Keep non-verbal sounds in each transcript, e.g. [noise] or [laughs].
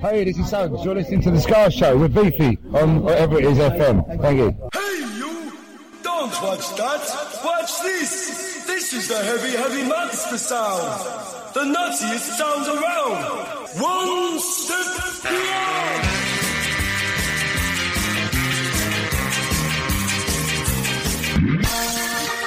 Hey, this is Suggs. You're listening to The Ska Show with Beefy on whatever it is FM. Thank you. Hey, you! Don't watch that! Watch this! This is the heavy, heavy monster sound! The nuttiest sound around! One step beyond! Stop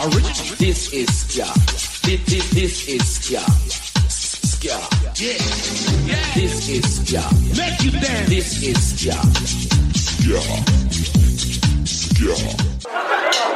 Ska. This is Ska. This, this, this is Ska. Ska. This is Ska. Make you dance. This is Ska. Ska. Ska.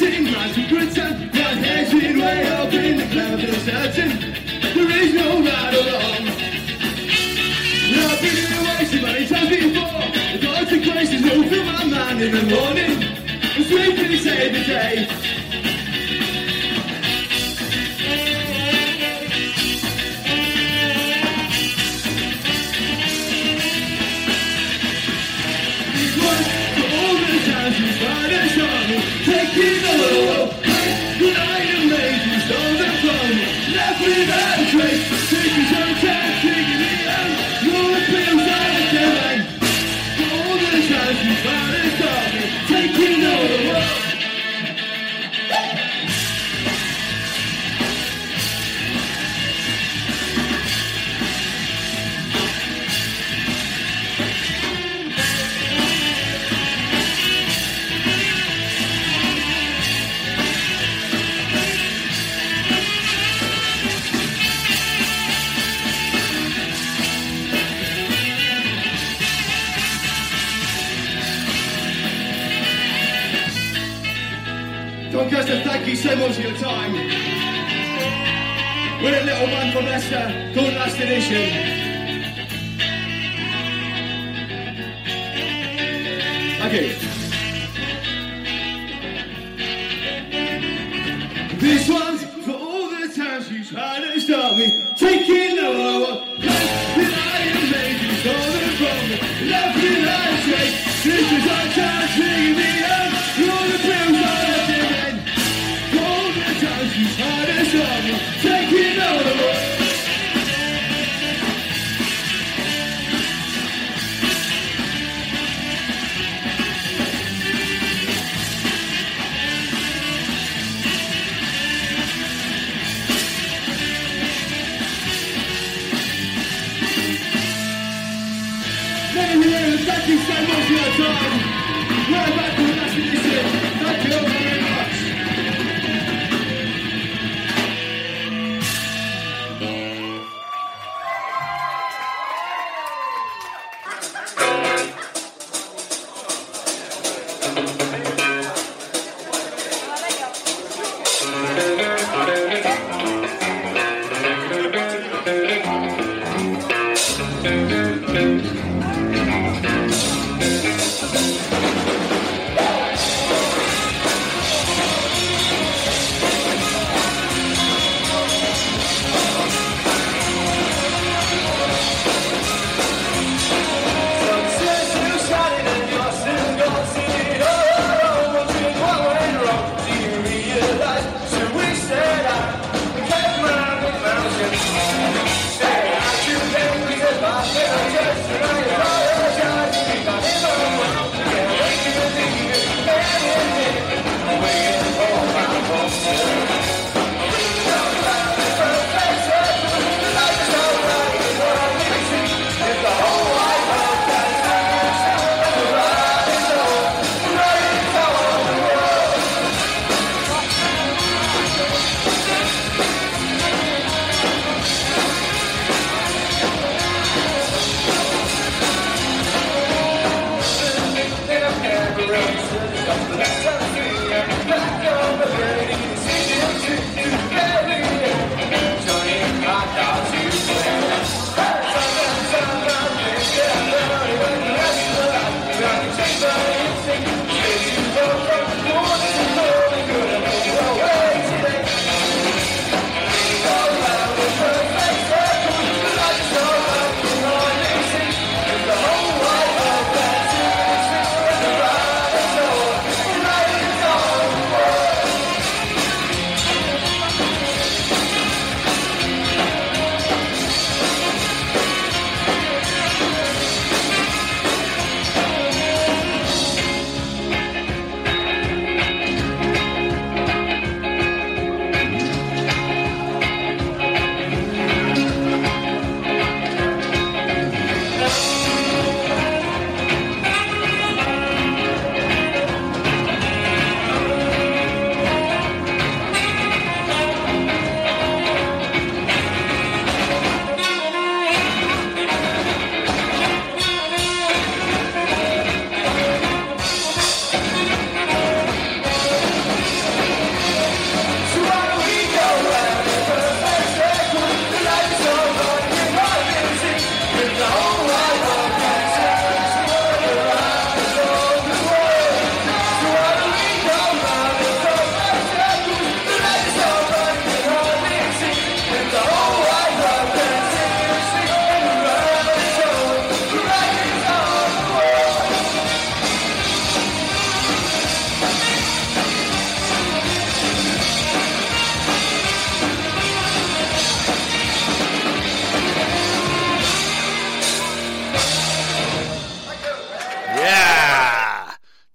sitting around to pretend My head's way up in the cloud and certain There is no right or wrong I've been in a way too many times before The consequences move through fill my mind in the morning. And sleep inside the day. so much of your time. We're a little man from Leicester called Last Edition.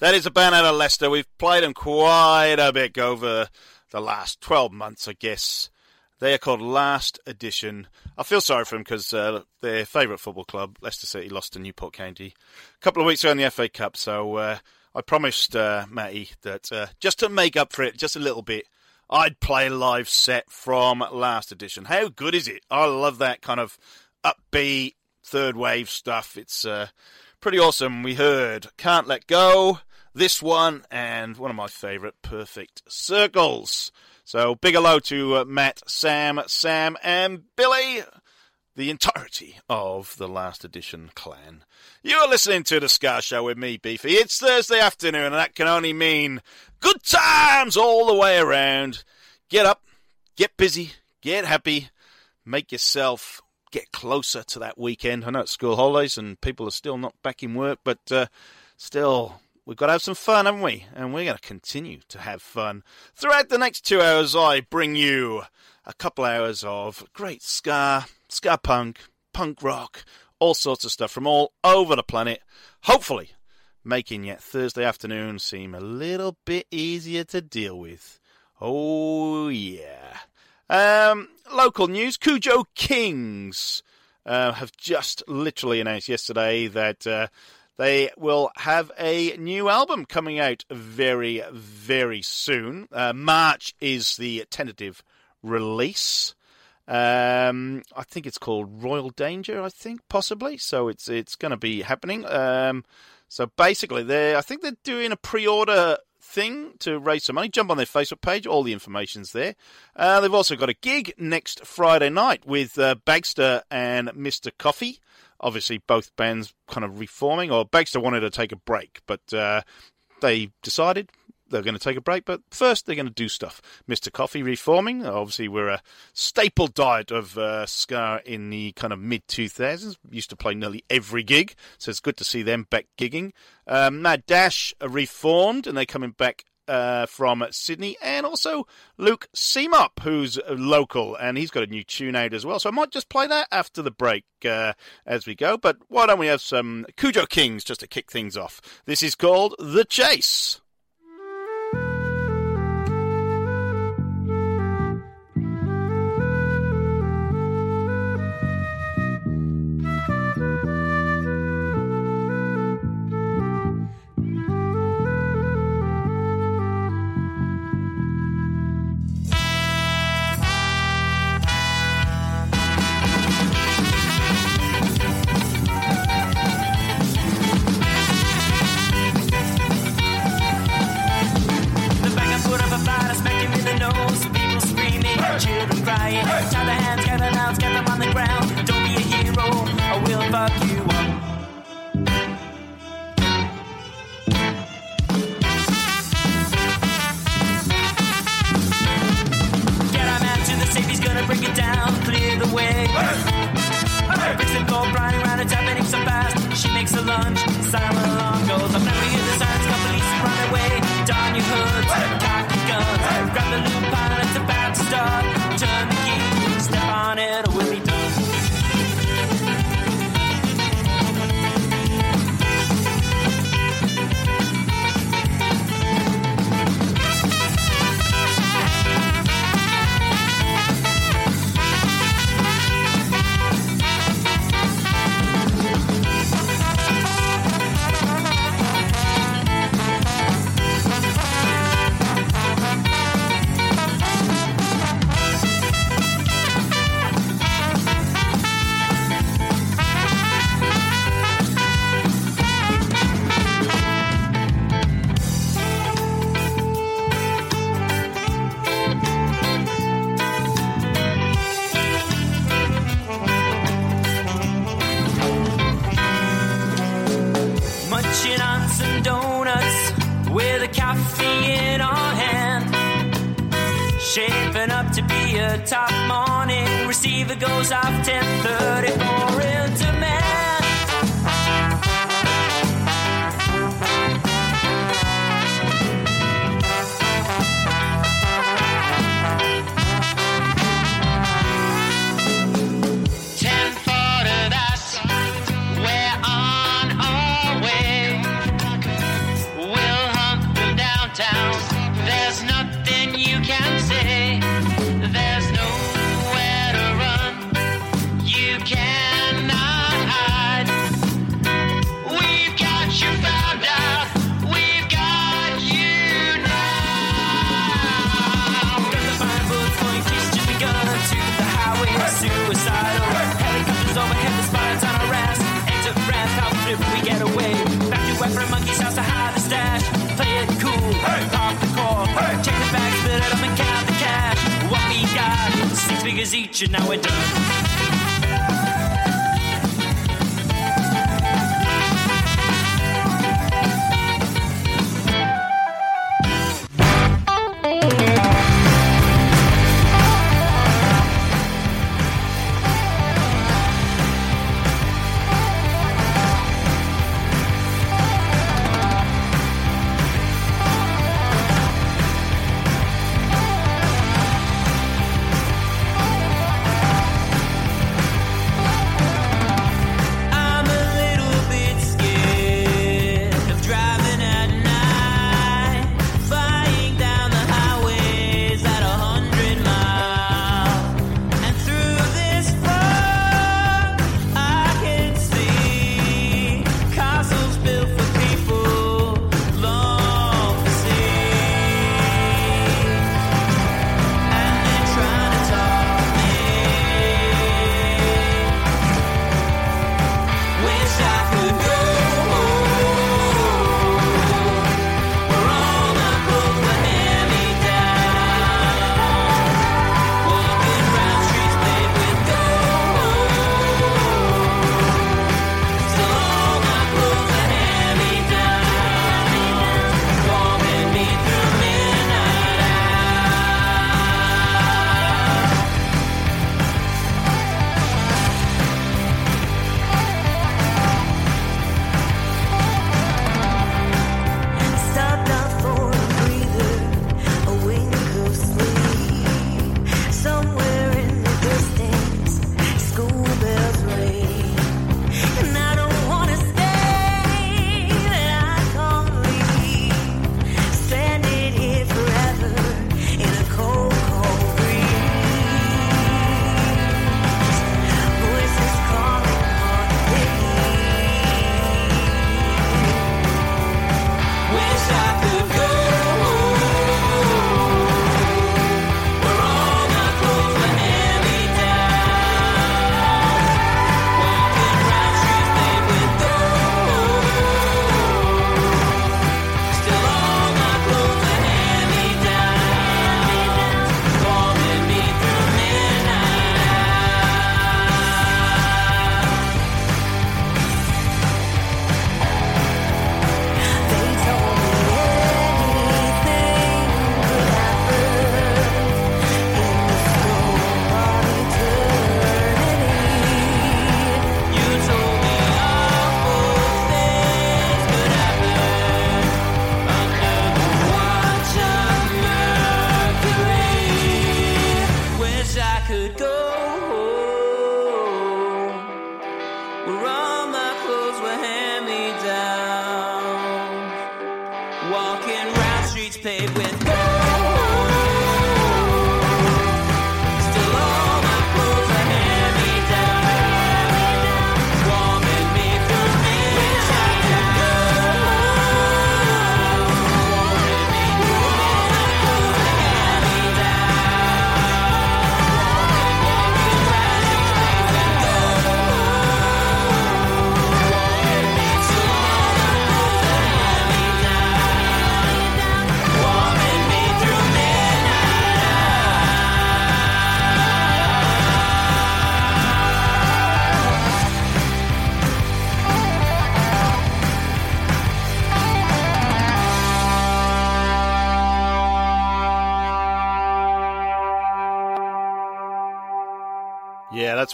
That is a band out of Leicester. We've played them quite a bit over the last 12 months, I guess. They are called Last Edition. I feel sorry for them because uh, their favourite football club, Leicester City, lost to Newport County a couple of weeks ago in the FA Cup. So uh, I promised uh, Matty that uh, just to make up for it, just a little bit, I'd play a live set from Last Edition. How good is it? I love that kind of upbeat third wave stuff. It's uh, pretty awesome. We heard Can't Let Go, this one, and one of my favourite, Perfect Circles. So big hello to uh, Matt, Sam, Sam, and Billy, the entirety of the last edition clan. You are listening to the Ska Show with me, Beefy. It's Thursday afternoon, and that can only mean good times all the way around. Get up, get busy, get happy, make yourself get closer to that weekend. I know it's school holidays and people are still not back in work, but uh, still, we've got to have some fun, haven't we? And we're going to continue to have fun. Throughout the next two hours, I bring you a couple hours of great ska, ska punk, punk rock, all sorts of stuff from all over the planet. Hopefully, making yet Thursday afternoon seem a little bit easier to deal with. Oh, yeah. Um, local news Kujo Kings uh, have just literally announced yesterday that uh, they will have a new album coming out very, very soon. Uh, March is the tentative release. Um, I think it's called Royal Danger. I think possibly. So it's it's going to be happening. Um, so basically, they I think they're doing a pre-order thing to raise some money. Jump on their Facebook page; all the information's there. Uh, they've also got a gig next Friday night with uh, Bagster and Mister Coffee. Obviously, both bands kind of reforming. Or Baxter wanted to take a break, but uh, they decided they're going to take a break, but first they're going to do stuff. Mr. Coffee reforming. Obviously, we're a staple diet of uh, Ska in the kind of mid 2000s. Used to play nearly every gig, so it's good to see them back gigging. Um, Mad Dash reformed, and they're coming back. Uh, from Sydney, and also Luke Seymoup, who's local, and he's got a new tune out as well. So I might just play that after the break uh, as we go. But why don't we have some Kujo Kings just to kick things off? This is called The Chase.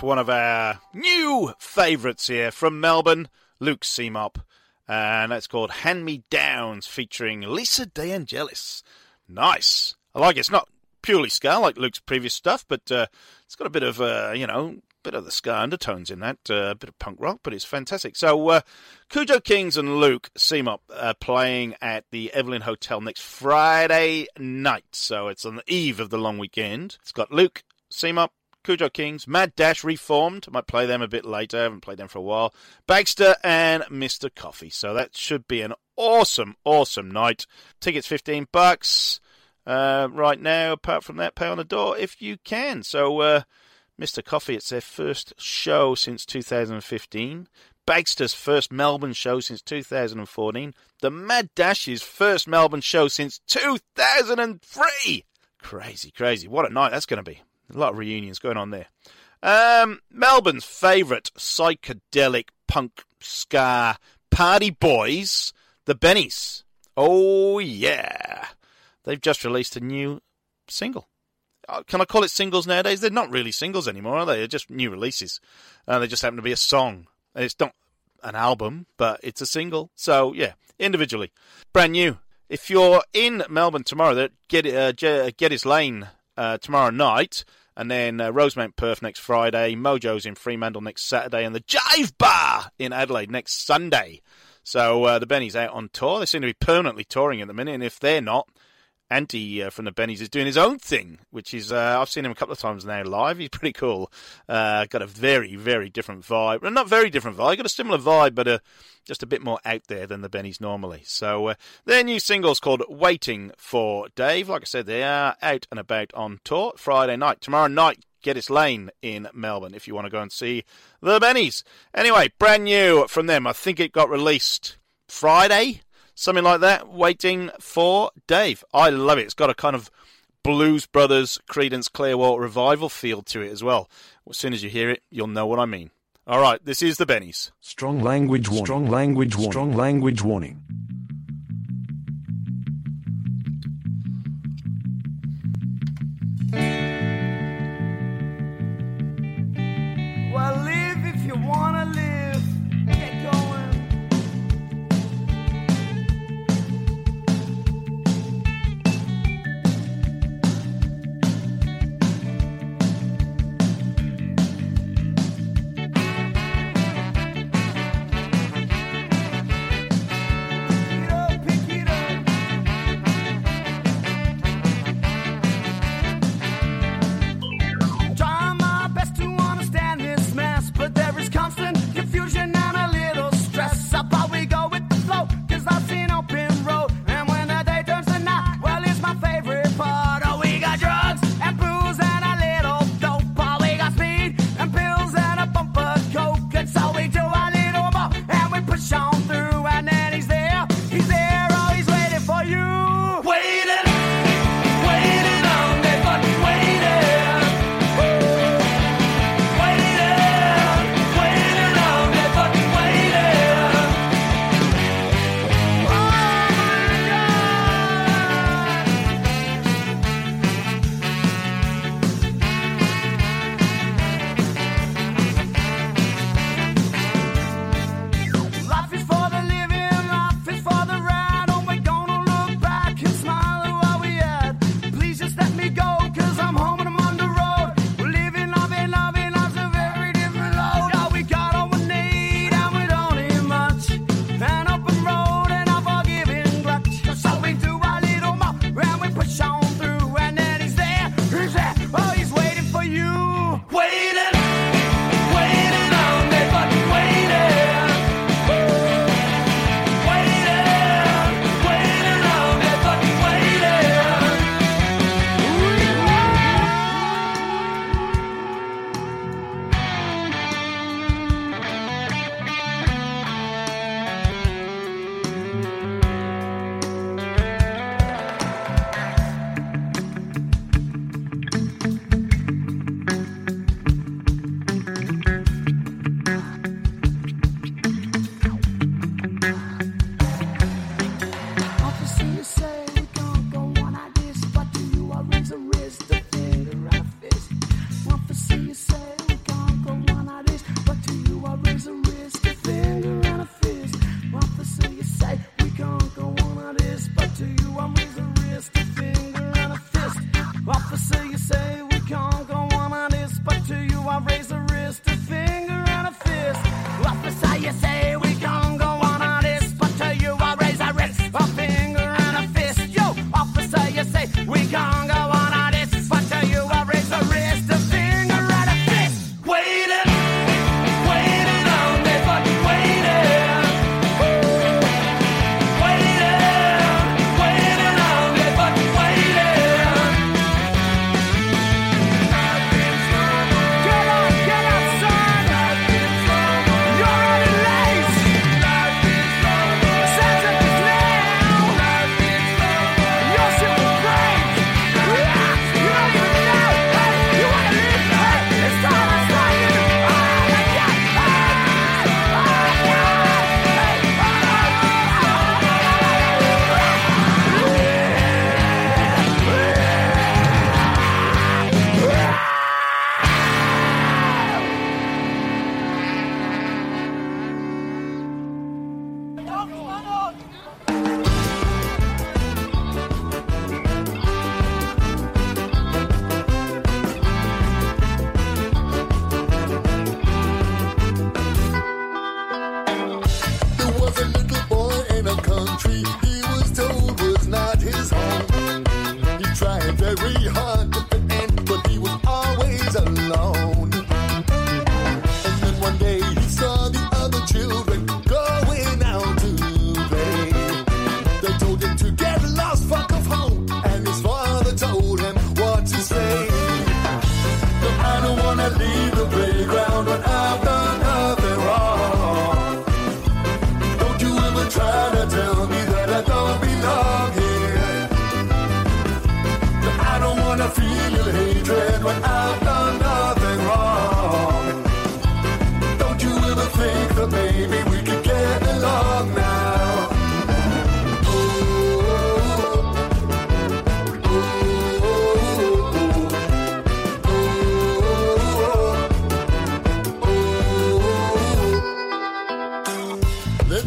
One of our new favourites here from Melbourne, Luke Seymoup. And that's called Hand Me Downs, featuring Lisa De Angelis. Nice. I like it. It's not purely ska like Luke's previous stuff, but uh, it's got a bit of, uh, you know, bit of the ska undertones in that, uh, a bit of punk rock, but it's fantastic. So, uh, Kujo Kings and Luke Seymoup uh, playing at the Evelyn Hotel next Friday night. So it's on the eve of the long weekend. It's got Luke Seymoup, Kujo Kings, Mad Dash Reformed. Might play them a bit later. I haven't played them for a while. Baxter and Mr. Coffee. So that should be an awesome, awesome night. Tickets 15 bucks uh, right now. Apart from that, pay on the door if you can. So, uh, Mr. Coffee, it's their first show since 2015. Bagster's first Melbourne show since 2014. The Mad Dash's first Melbourne show since 2003. Crazy, crazy. What a night that's going to be. A lot of reunions going on there. Um, Melbourne's favourite psychedelic punk ska party boys, the Bennies. Oh, yeah. They've just released a new single. Uh, Can I call it singles nowadays? They're not really singles anymore, are they? They're just new releases. Uh, they just happen to be a song. And it's not an album, but it's a single. So, yeah, individually. Brand new. If you're in Melbourne tomorrow, get uh, Ge- Geddes Lane uh, tomorrow night, and then uh, Rosemount Perth next Friday, Mojo's in Fremantle next Saturday, and the Jive Bar in Adelaide next Sunday. So uh, the Bennies out on tour. They seem to be permanently touring at the minute, and if they're not, Anti uh, from the Bennies is doing his own thing, which is uh, I've seen him a couple of times now live. He's pretty cool. Uh, got a very very different vibe. Well, not very different vibe. Got a similar vibe, but uh, just a bit more out there than the Bennies normally. So uh, their new single's called "Waiting for Dave." Like I said, they are out and about on tour Friday night. Tomorrow night, Geddes Lane in Melbourne. If you want to go and see the Bennies. Anyway, brand new from them. I think it got released Friday something like that. Waiting for Dave. I love it. It's got a kind of Blues Brothers, Creedence Clearwater revival feel to it as well. As soon as you hear it, you'll know what I mean. All right, this is the Bennies. Strong language warning. Strong language warning. Strong language warning.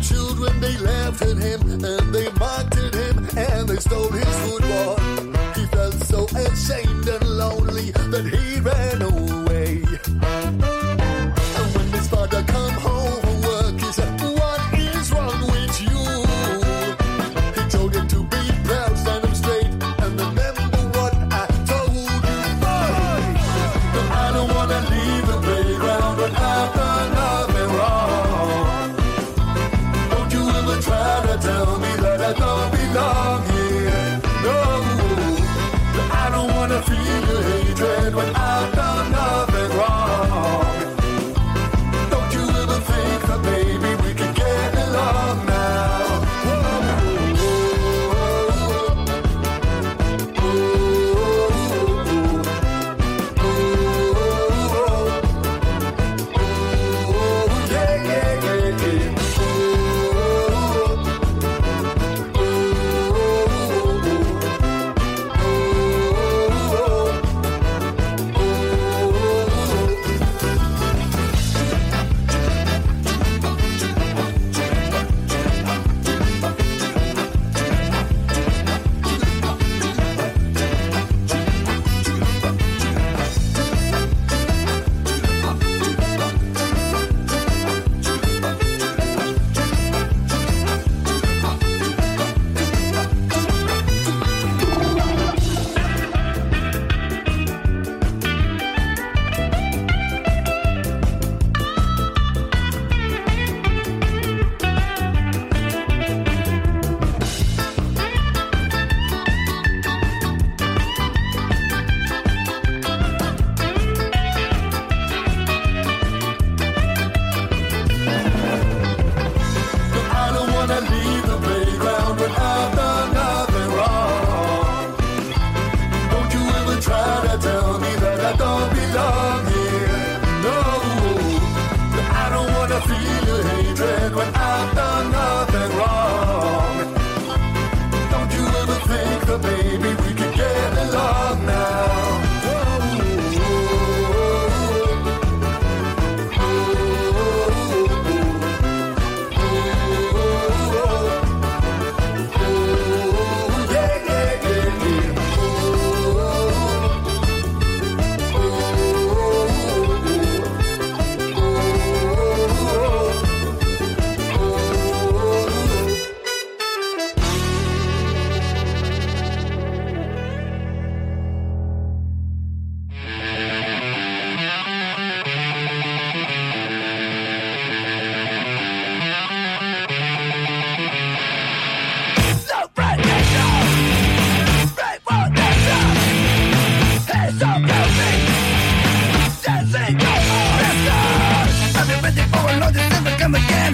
Children they laughed at him and they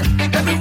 Everywhere,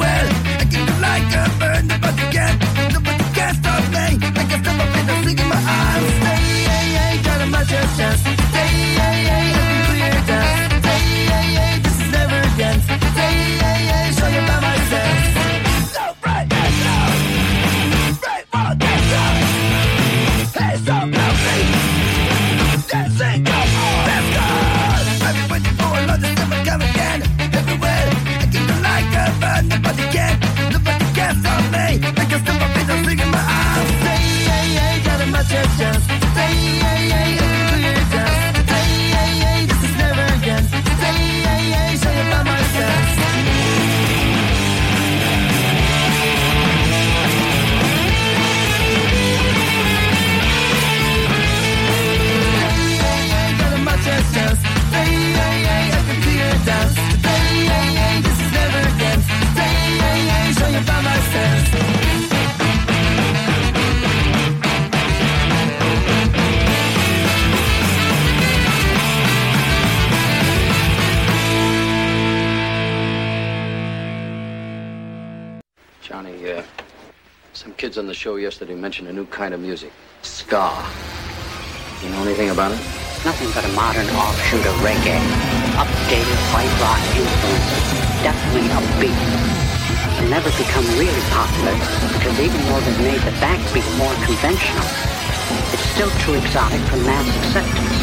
yesterday mentioned a new kind of music. Ska. You know anything about it? Nothing but a modern offshoot of reggae. Updated white rock influences. Definitely upbeat. It'll never become really popular because even though they've made the backbeat more conventional, it's still too exotic for mass acceptance.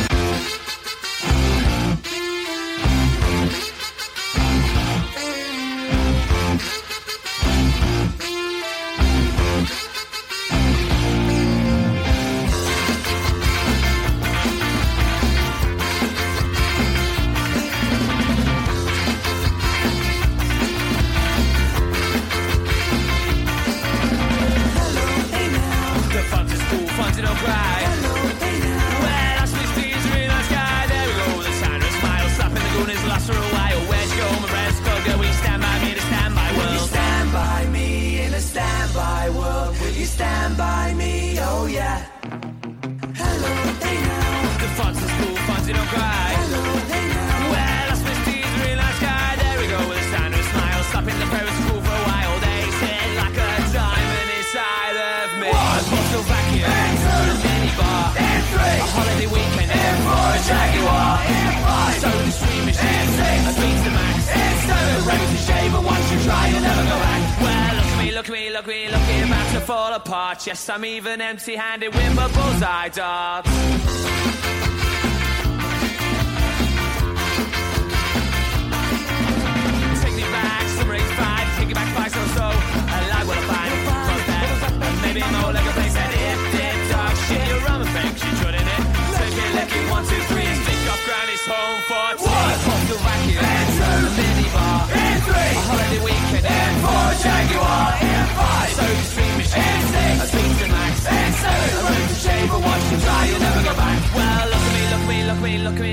Yes, I'm even empty-handed with my bullseye darts.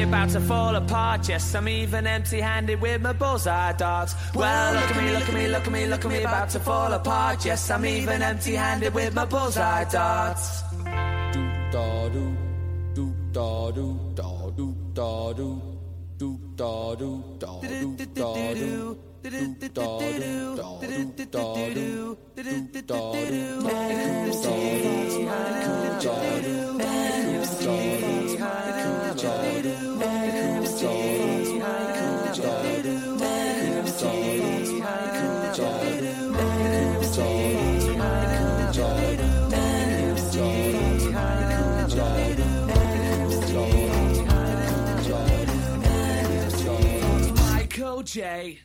About to fall apart. Yes, I'm even empty-handed with my bullseye darts. Well, look at me, look at me, look at me, look at me, about to fall apart. Yes, I'm even empty-handed with my bullseye darts. da do do da do da do da do do da do da do da do do da do da do da do do da do Michael J.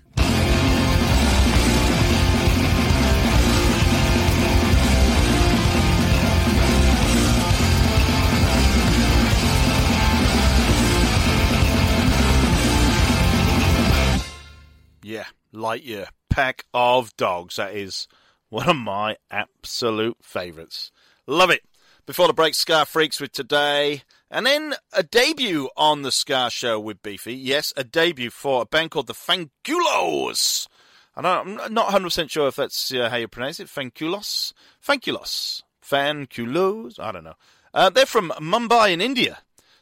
Yeah, Lightyear. Pack of Dogs. That is one of my absolute favourites. Love it. Before the break, Ska Freaks with today. And then a debut on the Ska Show with Beefy. Yes, a debut for a band called the Fanculos. I I'm not 100% sure if that's uh, how you pronounce it. Fanculos? Fanculos. Fanculos? I don't know. Uh, they're from Mumbai in India.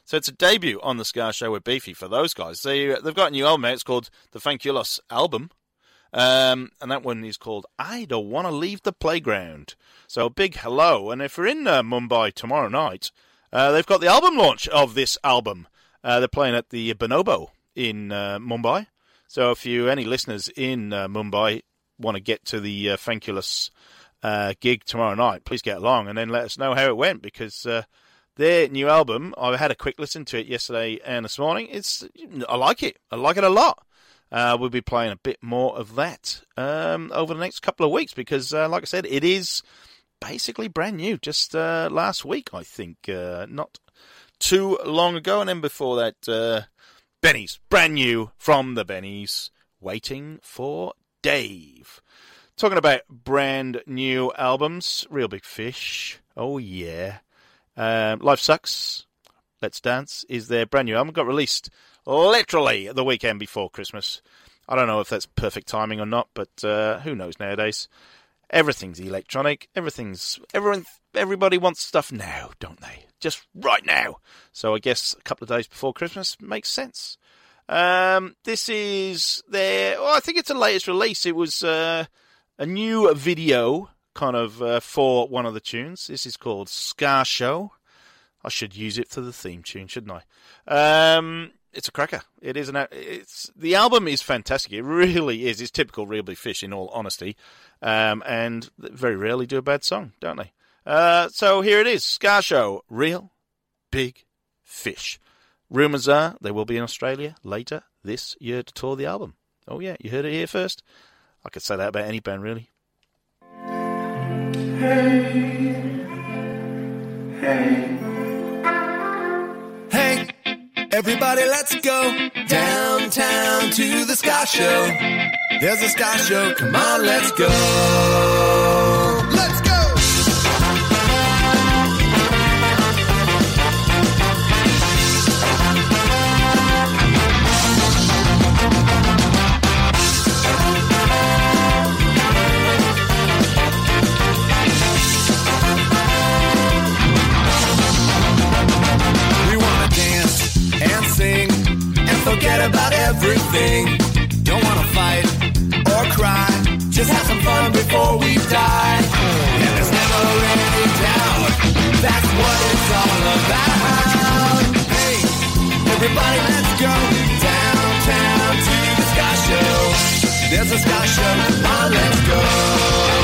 So it's a debut on the Ska Show with Beefy for those guys. They, they've got a new album. It's called the Fanculos album. Um, and that one is called I Don't Want to Leave the Playground. So a big hello. And if you're in uh, Mumbai tomorrow night, uh, they've got the album launch of this album. Uh, they're playing at the Bonobo in uh, Mumbai. So if you, any listeners in uh, Mumbai, want to get to the uh, Fanculos uh, gig tomorrow night, please get along and then let us know how it went because their new album, I had a quick listen to it yesterday and this morning. It's I like it. I like it a lot. Uh, we'll be playing a bit more of that um, over the next couple of weeks because, uh, like I said, it is basically brand new. Just uh, last week, I think, uh, not too long ago. And then before that, uh, Bennies, brand new from the Bennies, waiting for Dave. Talking about brand new albums, Reel Big Fish. Oh, yeah. Um, Life Sucks. Let's Dance is their brand new album. Got released literally the weekend before Christmas. I don't know if that's perfect timing or not, but uh, who knows nowadays. Everything's electronic. Everything's everyone. Everybody wants stuff now, don't they? Just right now. So I guess a couple of days before Christmas makes sense. Um, this is their. I think it's the latest release. It was uh, a new video kind of uh, for one of the tunes. This is called Ska Show. I should use it for the theme tune, shouldn't I? Um, it's a cracker. It is an. It's the album is fantastic. It really is. It's typical Reel Big Fish, in all honesty, um, and very rarely do a bad song, don't they? Uh, so here it is, Ska Show, Reel Big Fish. Rumours are they will be in Australia later this year to tour the album. Oh yeah, you heard it here first. I could say that about any band, really. Hey, hey, hey, everybody, let's go downtown to the Sky Show. There's a Sky Show. Come on, let's go. Everything. Don't wanna fight or cry, just have some fun before we die. And there's never any doubt, that's what it's all about. Hey, everybody, let's go downtown to the Sky Show. There's a Sky Show, on, let's go.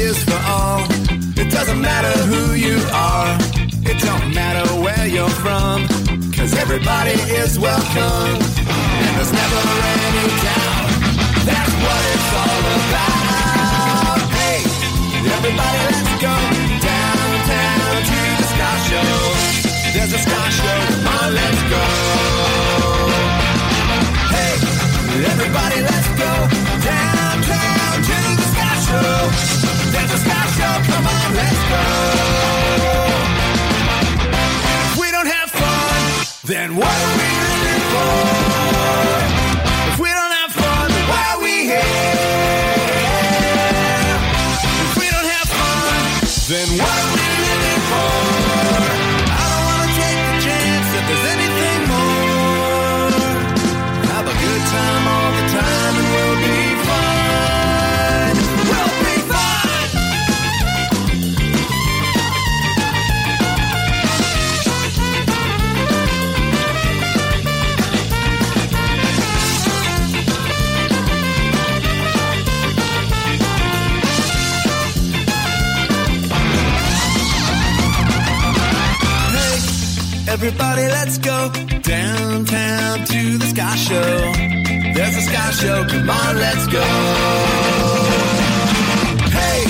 Is for all. It doesn't matter who you are. It don't matter where you're from. Cause everybody is welcome. And there's never any doubt. That's what it's all about. Hey, everybody let's go downtown to the Sky Show. There's a Sky Show. Come on, let's go. Hey, everybody let's go downtown to the Sky Show. Let's go. We don't have fun, then what are we living for? If we don't have fun, then why are we here? If we don't have fun, then what everybody, let's go downtown to the Sky Show. There's a Sky Show, come on, let's go. Hey,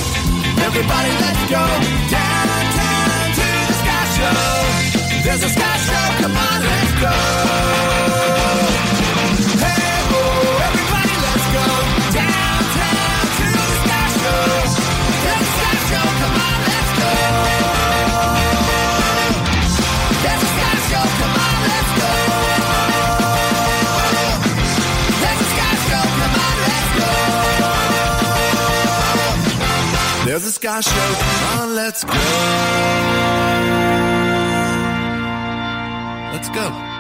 everybody, let's go downtown to the Sky Show. There's a Sky Show, come on, let's go. Sky Show, come on, let's go. Let's go.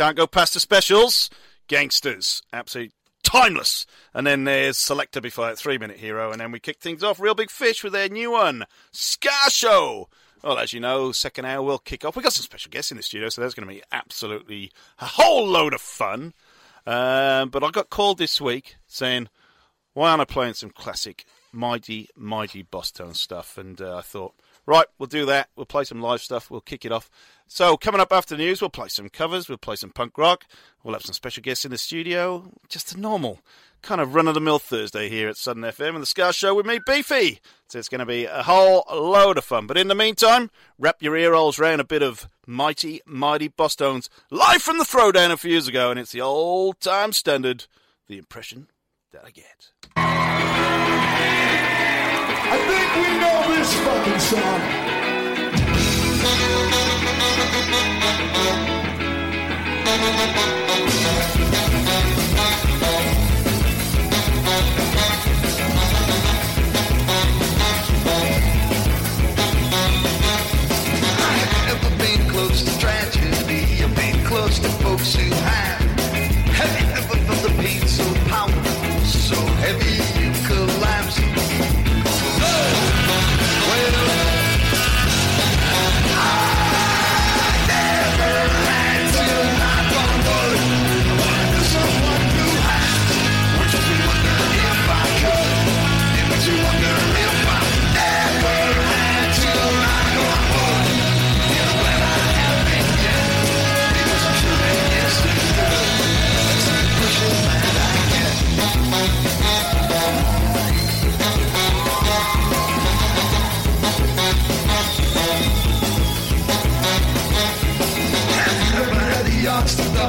Can't go past the specials. Gangsters. Absolutely timeless. And then there's Selecter before that three minute hero. And then we kick things off Reel Big Fish with their new one, Ska Show. Well, as you know, second hour will kick off. We've got some special guests in the studio, so that's going to be absolutely a whole load of fun. Um, but I got called this week saying, why aren't I playing some classic, mighty, mighty Bosstone stuff? And uh, I thought, right, we'll do that. We'll play some live stuff. We'll kick it off. So, coming up after the news, we'll play some covers. We'll play some punk rock. We'll have some special guests in the studio. Just a normal, kind of run of the mill Thursday here at Southern FM and the Ska Show with me, Beefy. So, it's going to be a whole load of fun. But in the meantime, wrap your ear holes round a bit of mighty, mighty Bosstones live from the throwdown a few years ago. And it's the old time standard, the impression that I get. I think we know this fucking song. I've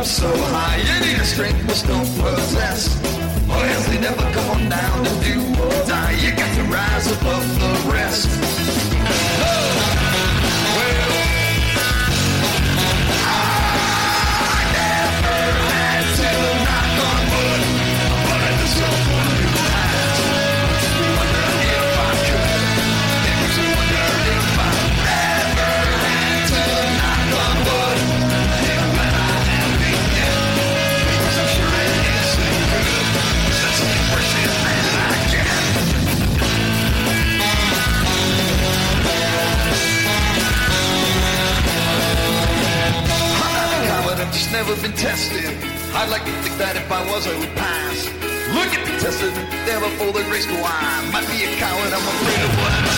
up so high. You need a strength most don't possess. Or else they never come on down to do or die. You got to rise above the rest. Never been tested. I'd like to think that if I was, I would pass. Look at me tested, never for the grace to I might be a coward, I'm afraid of what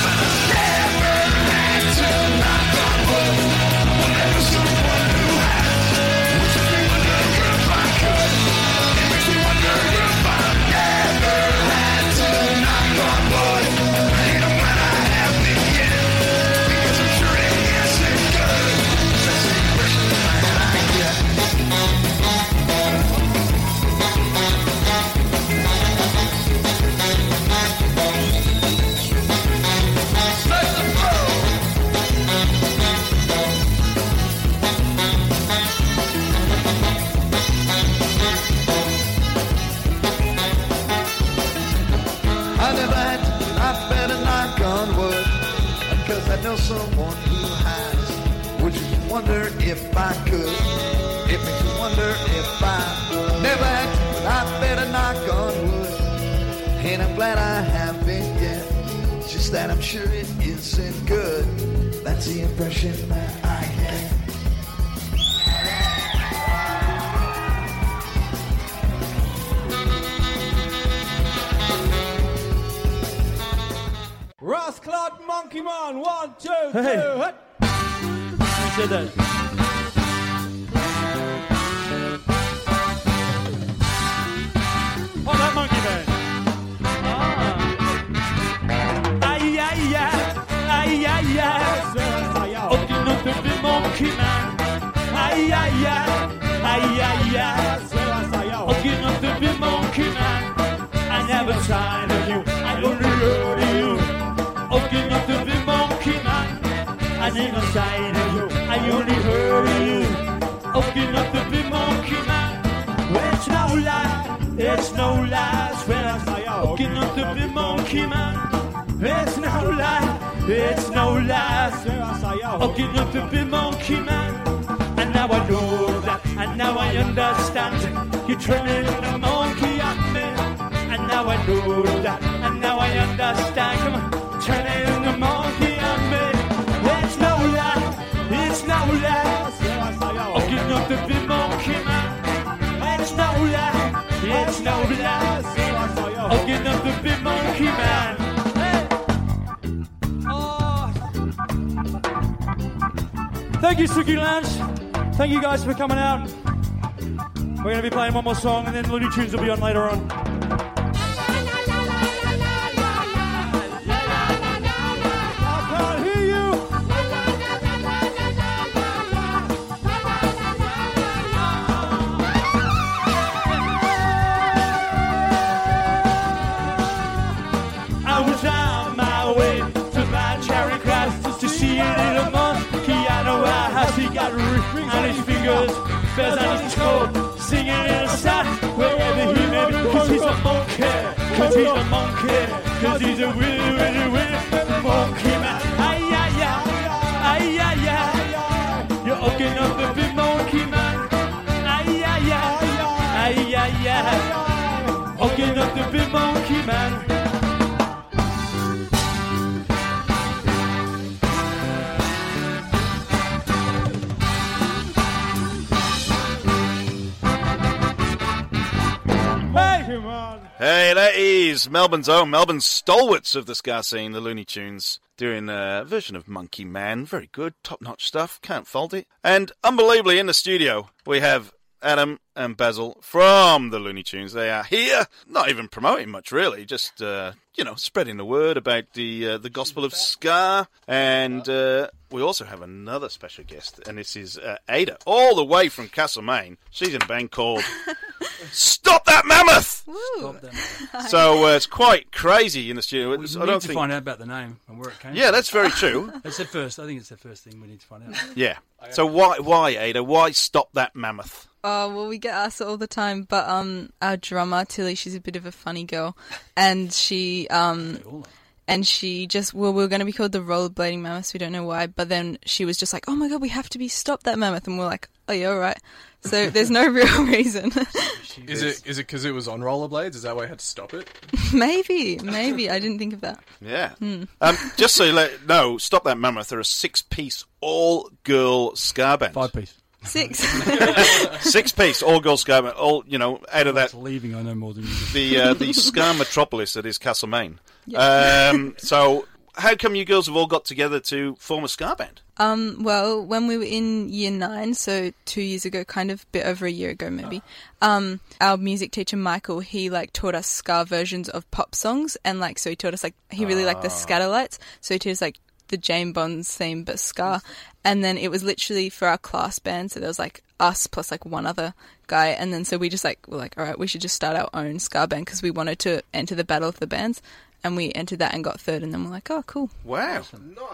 know someone who has. Would you wonder if I could? It makes you wonder if I never had but I better knock on wood. And I'm glad I haven't yet. Just that I'm sure it isn't good. That's the impression that I get. Ross Cloud Monkey Man, one, two, Hey. two, said that? Oh, that monkey man. Aïe aïe aïe, aïe aïe aïe, aucune autre de monkey man. Aïe aïe aïe, aïe aïe aïe, I never tried on you, I only heard of you. Aucune autre de monkey man. Well, it's no lie, it's no lies when I say aucune autre de monkey man. It's no lie, it's no lies. Aucune autre de monkey man. And now I know that, and now I understand. You're turning a monkey on me, and now I know that, and now I understand. Come on, training a It's monkey man. Thank you, Suki Lounge. Thank you guys for coming out. We're going to be playing one more song and then Loonee Tunes will be on later on. Fingers, on his coat, singing in a song wherever he may be. Cause he's a monkey, cause he's a monkey, cause he's a willy, willy, willy monkey man. Ay, ay, ay, ay, ay, ay. You're hooking up a big monkey man. Ay, ay, ay, ay, ay, ay. Hooking up the big monkey man. Hey, that is Melbourne's own, Melbourne's stalwarts of the ska scene, the Loonee Tunes, doing a version of Monkey Man. Very good, top notch stuff, can't fault it. And unbelievably, in the studio, we have Adam and Basil from the Loonee Tunes. They are here, not even promoting much really, just uh, you know, spreading the word about the uh, the gospel of ska. And uh, we also have another special guest, and this is uh, Ada, all the way from Castlemaine. She's in a band called Stop That Mammoth. Stop them. So uh, it's quite crazy in the studio. We It's- need I don't to think. find out about the name and where it came Yeah, from. that's very true. [laughs] That's the first. I think it's the first thing we need to find out. Yeah. So why, why Ada? Why stop that mammoth? Oh well, we get asked all the time. But um, our drummer Tilly, she's a bit of a funny girl, and she um, and she just well, we we're going to be called the rollerblading mammoths. We don't know why, but then she was just like, "Oh my god, we have to be stop that mammoth," and we're like, "Oh yeah, all right." So [laughs] there's no real reason. [laughs] Is it is it because it was on rollerblades? Is that why I had to stop it? [laughs] maybe, maybe I didn't think of that. Yeah. Hmm. Um, just so you let know, Stop That Mammoth they're a six-piece all-girl ska band. Five piece. Six. Six-piece all-girl ska band. All you know, out of that leaving, I know more than you. do. the uh, the ska metropolis that is Castlemaine. Um, so how come you girls have all got together to form a ska band? Um, well, when we were in year nine, so two years ago, kind of a bit over a year ago, maybe, um, our music teacher Michael, he like taught us ska versions of pop songs, and like so he taught us like he really liked the Skatalites, so he taught us like the Jane Bonds theme but ska, and then it was literally for our class band, so there was like us plus like one other guy, and then so we just like were like, all right, we should just start our own ska band because we wanted to enter the battle of the bands. And we entered that and got third, and then we're like, "Oh, cool!" Wow,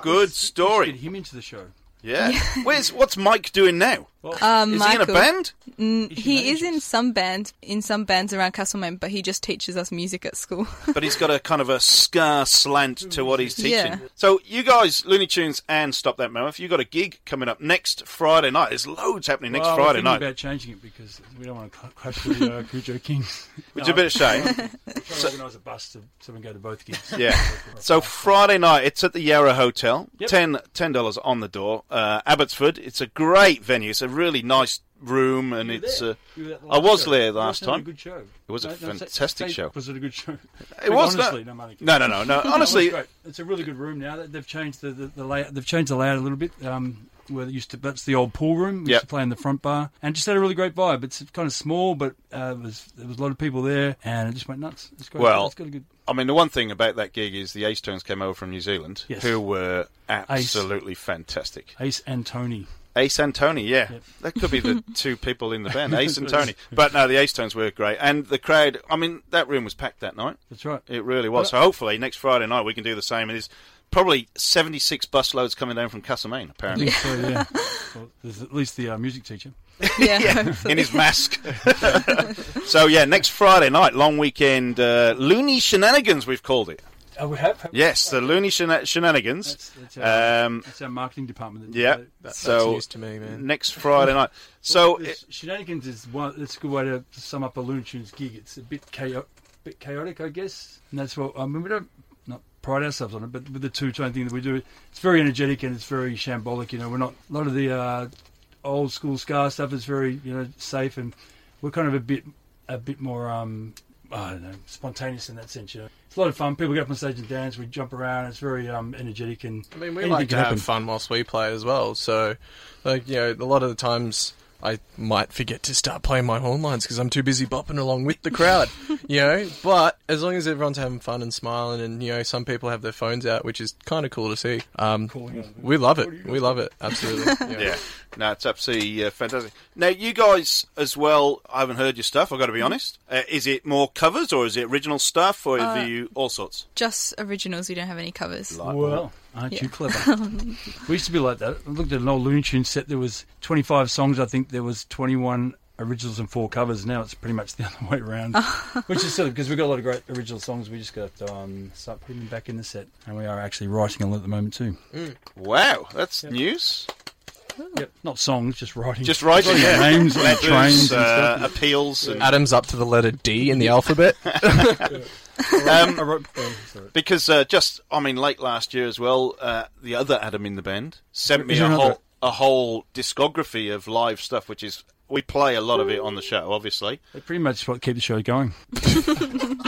good story. Get him into the show. [laughs] Yeah. Where's what's Mike doing now? Um, is he in a band? Mm, he is in some band, in some bands around Castlemaine, but he just teaches us music at school. [laughs] but he's got a kind of a ska slant to what he's teaching. Yeah. So you guys, Loonee Tunes and Stop That Mammoth, You've got a gig coming up next Friday night. There's loads happening next Well, Friday night. about changing it because we don't want to clash with the uh, [laughs] Kujo Kings. Which is a bit of shame. Trying [laughs] to organise a bus to, so we can go to both gigs. Yeah. So Friday night, it's at the Yarra Hotel. Yep. Ten ten dollars on the door. Uh, Abbotsford. It's a great venue. It's a really nice room, and it's. Uh, You were at the I was show. there last time. good show. It was a No, no, fantastic say- show. Was it a good show? It was, no- honestly, no, no, no, no, no, it [laughs] honestly- great. it's a really good room now. They- They've changed the the, the layout. They've changed the layout a little bit. Um, where it used to, that's the old pool room. We Yep. used to play in the front bar, and just had a really great vibe. It's kind of small, but uh, there was there was a lot of people there, and it just went nuts. It's great. Well, it's got a good. I mean, the one thing about that gig is the Ace Tones came over from New Zealand, Yes. who were absolutely fantastic. Ace and Tony. Ace and Tony, yeah. That could be the [laughs] two people in the band, Ace and [laughs] Tony. But no, the Ace Tones were great. And the crowd, I mean, that room was packed that night. That's right. It really was. So hopefully next Friday night we can do the same. And there's probably 76 busloads coming down from Castlemaine, apparently. think so, yeah. [laughs] well, there's at least the uh, music teacher. Yeah, in his mask. so yeah, next Friday night, long weekend, uh, loony shenanigans we've called it. Oh, we have. Yes, the Looney Shena- Shenanigans. That's our, um, that's our marketing department. that- yeah. that- that's so news to me, man. next Friday night. [laughs] So Well, it's- shenanigans is one. That's a good way to sum up a Loonee Tunes gig. It's a bit chaotic, bit chaotic, I guess, and that's what I mean. We don't not pride ourselves on it, but with the two tone thing that we do, it's very energetic and it's very shambolic. You know, we're not a lot of the uh, old school ska stuff is very you know safe, and we're kind of a bit a bit more um, I don't know spontaneous in that sense. You know, it's a lot of fun. People get up on stage and dance. We jump around. It's very um, energetic and I mean, we like to have happen. fun whilst we play as well. So, like, you know, a lot of the times I might forget to start playing my horn lines because I'm too busy bopping along with the crowd, [laughs] you know. But as long as everyone's having fun and smiling, and you know, some people have their phones out, which is kind of cool to see. Um, we love it. We love it. Absolutely. [laughs] yeah. No, it's absolutely uh, fantastic. Now, you guys as well, I haven't heard your stuff, I've got to be honest. Uh, is it more covers or is it original stuff or have Uh, you all sorts? Just originals. We don't have any covers. Well, aren't Yeah. you clever? [laughs] we used to be like that. I looked at an old Loonee Tunes set. There was 25 songs. I think there was 21 originals and four covers. Now it's pretty much the [laughs] other way around, [laughs] which is silly because we've got a lot of great original songs. We just got to um, start putting them back in the set, and we are actually writing on it at the moment too. Wow, that's news. Yep, not songs, just writing. Just writing, Writing yeah. names and Letters, trains and uh, stuff. appeals and- Adam's up to the letter D in the alphabet. [laughs] Um, wrote- oh, because uh, just, I mean, late last year as well, uh, the other Adam in the band sent me Is a there whole a whole discography of live stuff, which is we play a lot of it on the show, obviously. They pretty much what keep the show going. [laughs]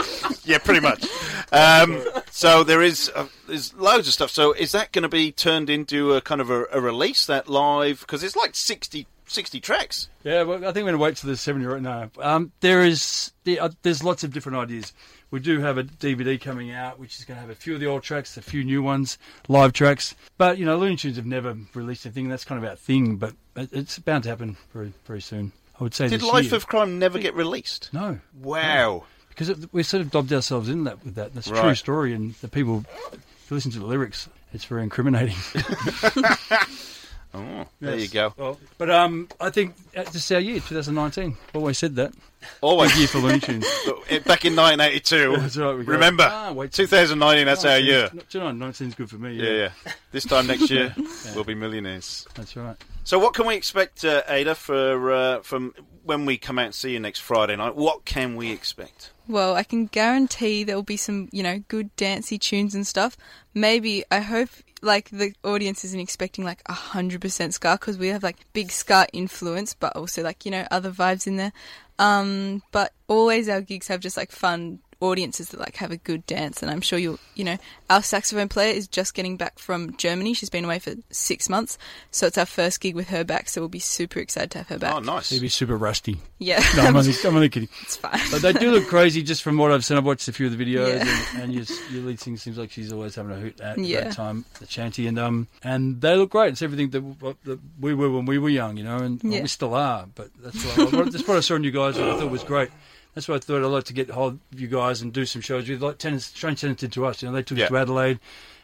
Yeah, pretty much. Um, so there is uh, there's loads of stuff. So is that going to be turned into a kind of a, a release that live? Because it's like 60, 60 tracks. Yeah, well, I think we're going to wait till the seven year old. No, um, there is the, uh, there's lots of different ideas. We do have a DVD coming out, which is going to have a few of the old tracks, a few new ones, live tracks. But you know, Loonee Tunes have never released anything. That's kind of our thing. But it's bound to happen very very soon. I would say. Did Life year. of Crime never get released? No. Wow. Because it, we sort of dobbed ourselves in that with that. That's a true story, and the people, if you listen to the lyrics, it's very incriminating. [laughs] [laughs] Oh, there Yes. you go. Well, but um, I think uh, this is our year, 2019. Always said that. Always. Big year for Loonee Tunes. [laughs] Back in 1982. [laughs] That's right, Remember, "Ah, wait 2019. That's our year. 2019 is good for me. Yeah, yeah. This time next year, [laughs] Yeah. we'll be millionaires. That's right. So, what can we expect, uh, Ada, for uh, from when we come out and see you next Friday night? What can we expect? Well, I can guarantee there will be some, you know, good dancey tunes and stuff. Maybe I hope like the audience isn't expecting like a hundred percent ska because we have like big ska influence, but also like you know other vibes in there. Um, but always our gigs have just like fun audiences that like have a good dance, and I'm sure you'll, you know, our saxophone player is just getting back from Germany. She's been away for six months, so it's our first gig with her back. So we'll be super excited to have her back. Oh, nice. He'd be super rusty. Yeah. [laughs] No, I'm only, I'm only kidding. It's fine. But they do look [laughs] crazy just from what I've seen. I've watched a few of the videos, Yeah. and, and your, your lead singer seems like she's always having a hoot at Yeah. that time, the chanty, and um, and they look great. It's everything that, that we were when we were young, you know, and well, we still are. But that's what, I, that's what I saw in you guys. What I thought was great. That's why I thought I'd like to get hold of you guys and do some shows with like tennis. Strange Tennis did to us. You know, they took Yeah. us to Adelaide,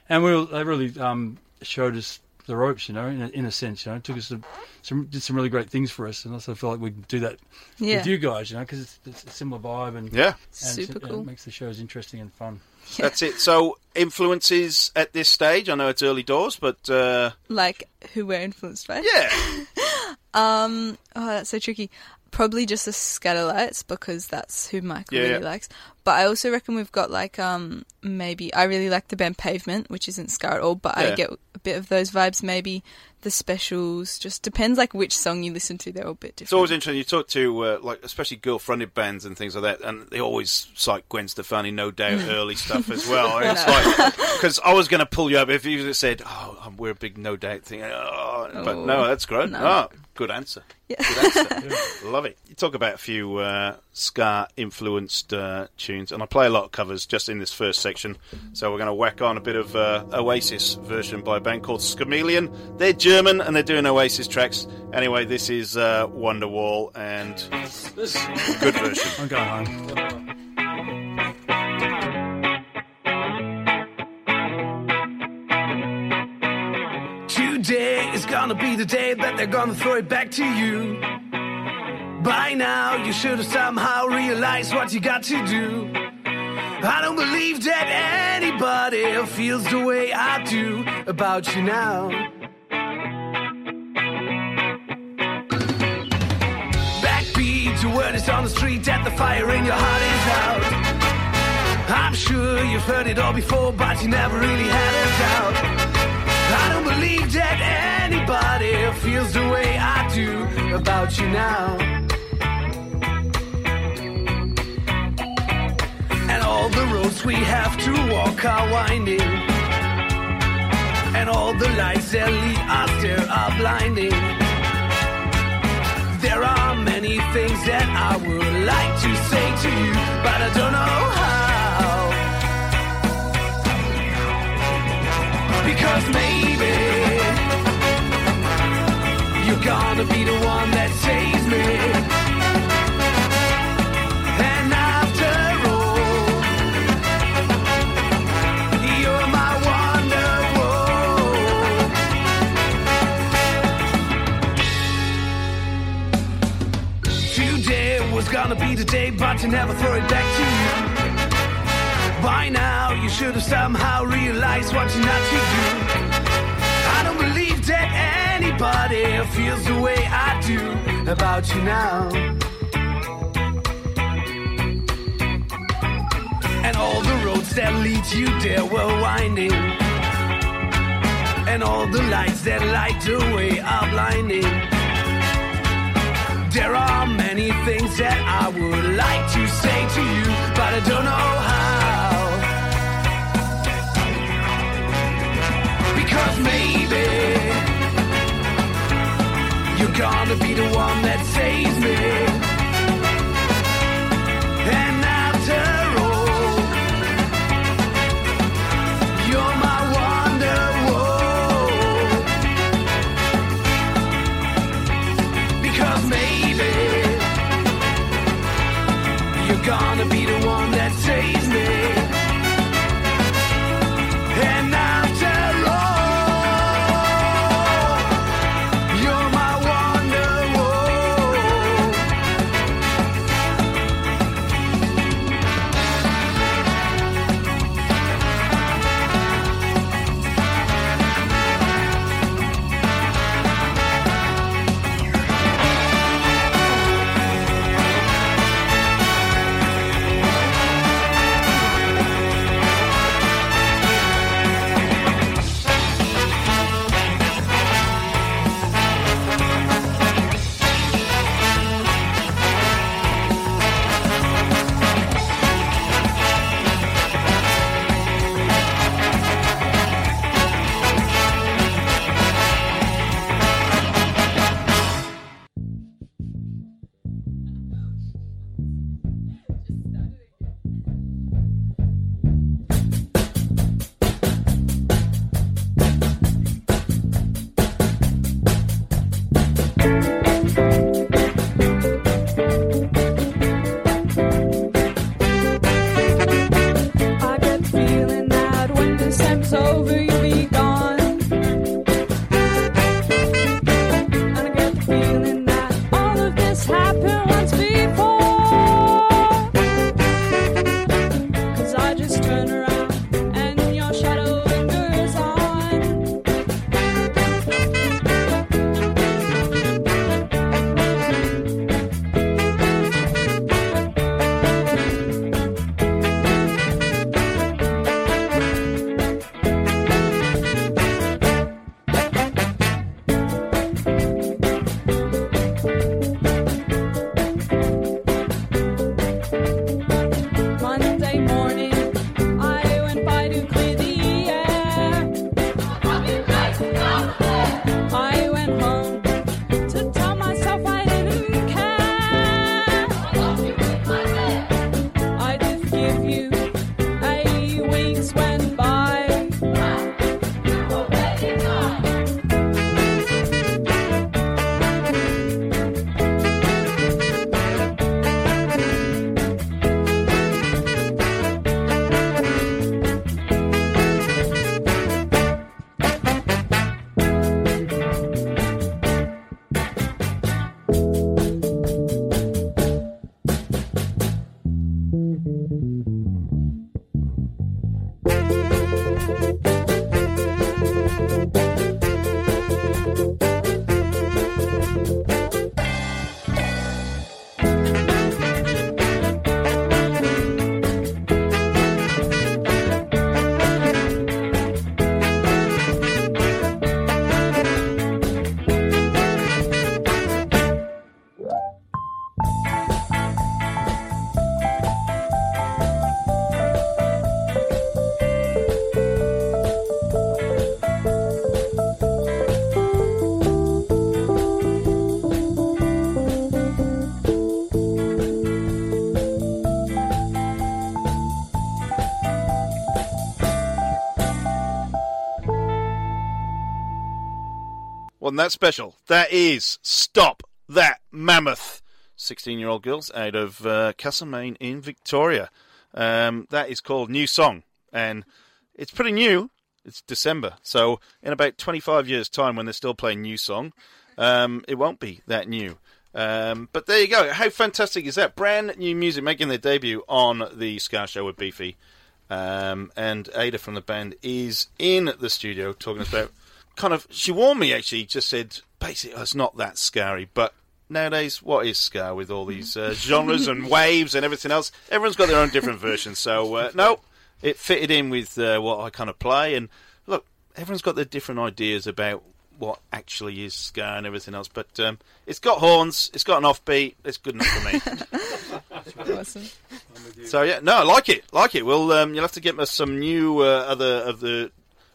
and we were, they really um, showed us the ropes. You know, in a, in a sense, you know, took us to some did some really great things for us, and I also feel like we can do that Yeah. with you guys. You know, because it's, it's a similar vibe and Yeah. and Super it, cool. It makes the shows interesting and fun. That's it. So, influences at this stage. I know it's early doors, but uh, like who we're influenced by. Yeah. [laughs] um. Oh, that's so tricky. Probably just the Skatalites because that's who Michael Yeah, really yeah. likes. But I also reckon we've got like um maybe I really like the band Pavement, which isn't ska at all, but Yeah. I get a bit of those vibes. Maybe the specials. Just depends like which song you listen to. They're all a bit different. it's always interesting. You talk to uh, like especially girl-fronted bands and things like that, and they always cite Gwen Stefani, No Doubt, [laughs] early stuff as well. [laughs] It's like because I was going to pull you up if you said, "Oh, um, we're a big No Doubt thing," oh, but Oh, no, that's great. no. Oh, good answer. Yeah. Good answer. [laughs] Love it. You talk about a few uh, ska influenced uh, tunes, and I play a lot of covers just in this first section. So we're going to whack on a bit of uh, Oasis version by a band called Skameleon. They're German and they're doing Oasis tracks. Anyway, this is uh, Wonderwall and good version. I'm going home. Today is gonna be the day that they're gonna throw it back to you. By now, you should have somehow realized what you got to do. I don't believe that anybody feels the way I do about you now. Word is on the street that the fire in your heart is out. I'm sure you've heard it all before, but you never really had a doubt. I don't believe that anybody feels the way I do about you now. And all the roads we have to walk are winding. And all the lights that lead us there are blinding. There are many things that I would like to say to you, but I don't know how. Because maybe you're gonna be the one that saves me. Gonna be the day, but you never throw it back to you. By now, you should have somehow realized what you're not to do. I don't believe that anybody feels the way I do about you now. And all the roads that lead you there were winding. And all the lights that light the way are blinding. There are many things that I would like to say to you, but I don't know how. Because maybe you're gonna be the one that saves me. That special? That is Stop That Mammoth. 16 year old girls out of uh, Castlemaine in Victoria. Um, that is called New Song. And it's pretty new. It's December. So, in about 25 years' time, when they're still playing New Song, um, it won't be that new. Um, but there you go. How fantastic is that? Brand new music making their debut on the Ska Show with Beefy. Um, and Ada from the band is in the studio talking about kind of. She warned me actually, just said basically oh, it's not that scary, but nowadays what is ska with all these uh, [laughs] genres and waves and everything else? Everyone's got their own different version. So uh, no, it fitted in with uh, what I kind of play. And look, everyone's got their different ideas about what actually is ska and everything else. But um, it's got horns, it's got an offbeat. It's good enough for me. [laughs] awesome. So yeah, no, I like it, like it. Well, um, you'll have to get us some new uh, other of the,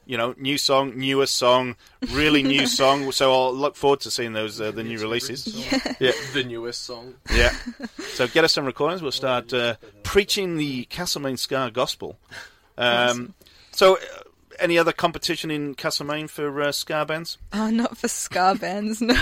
you know, new song, newer song, really new [laughs] song. So I'll look forward to seeing those uh, the new releases. Yeah. The newest song. yeah. [laughs] So get us some recordings. We'll start uh, preaching the Castlemaine ska gospel. Um, so, uh, any other competition in Castlemaine for uh, ska bands? Oh, not for ska bands, [laughs] no.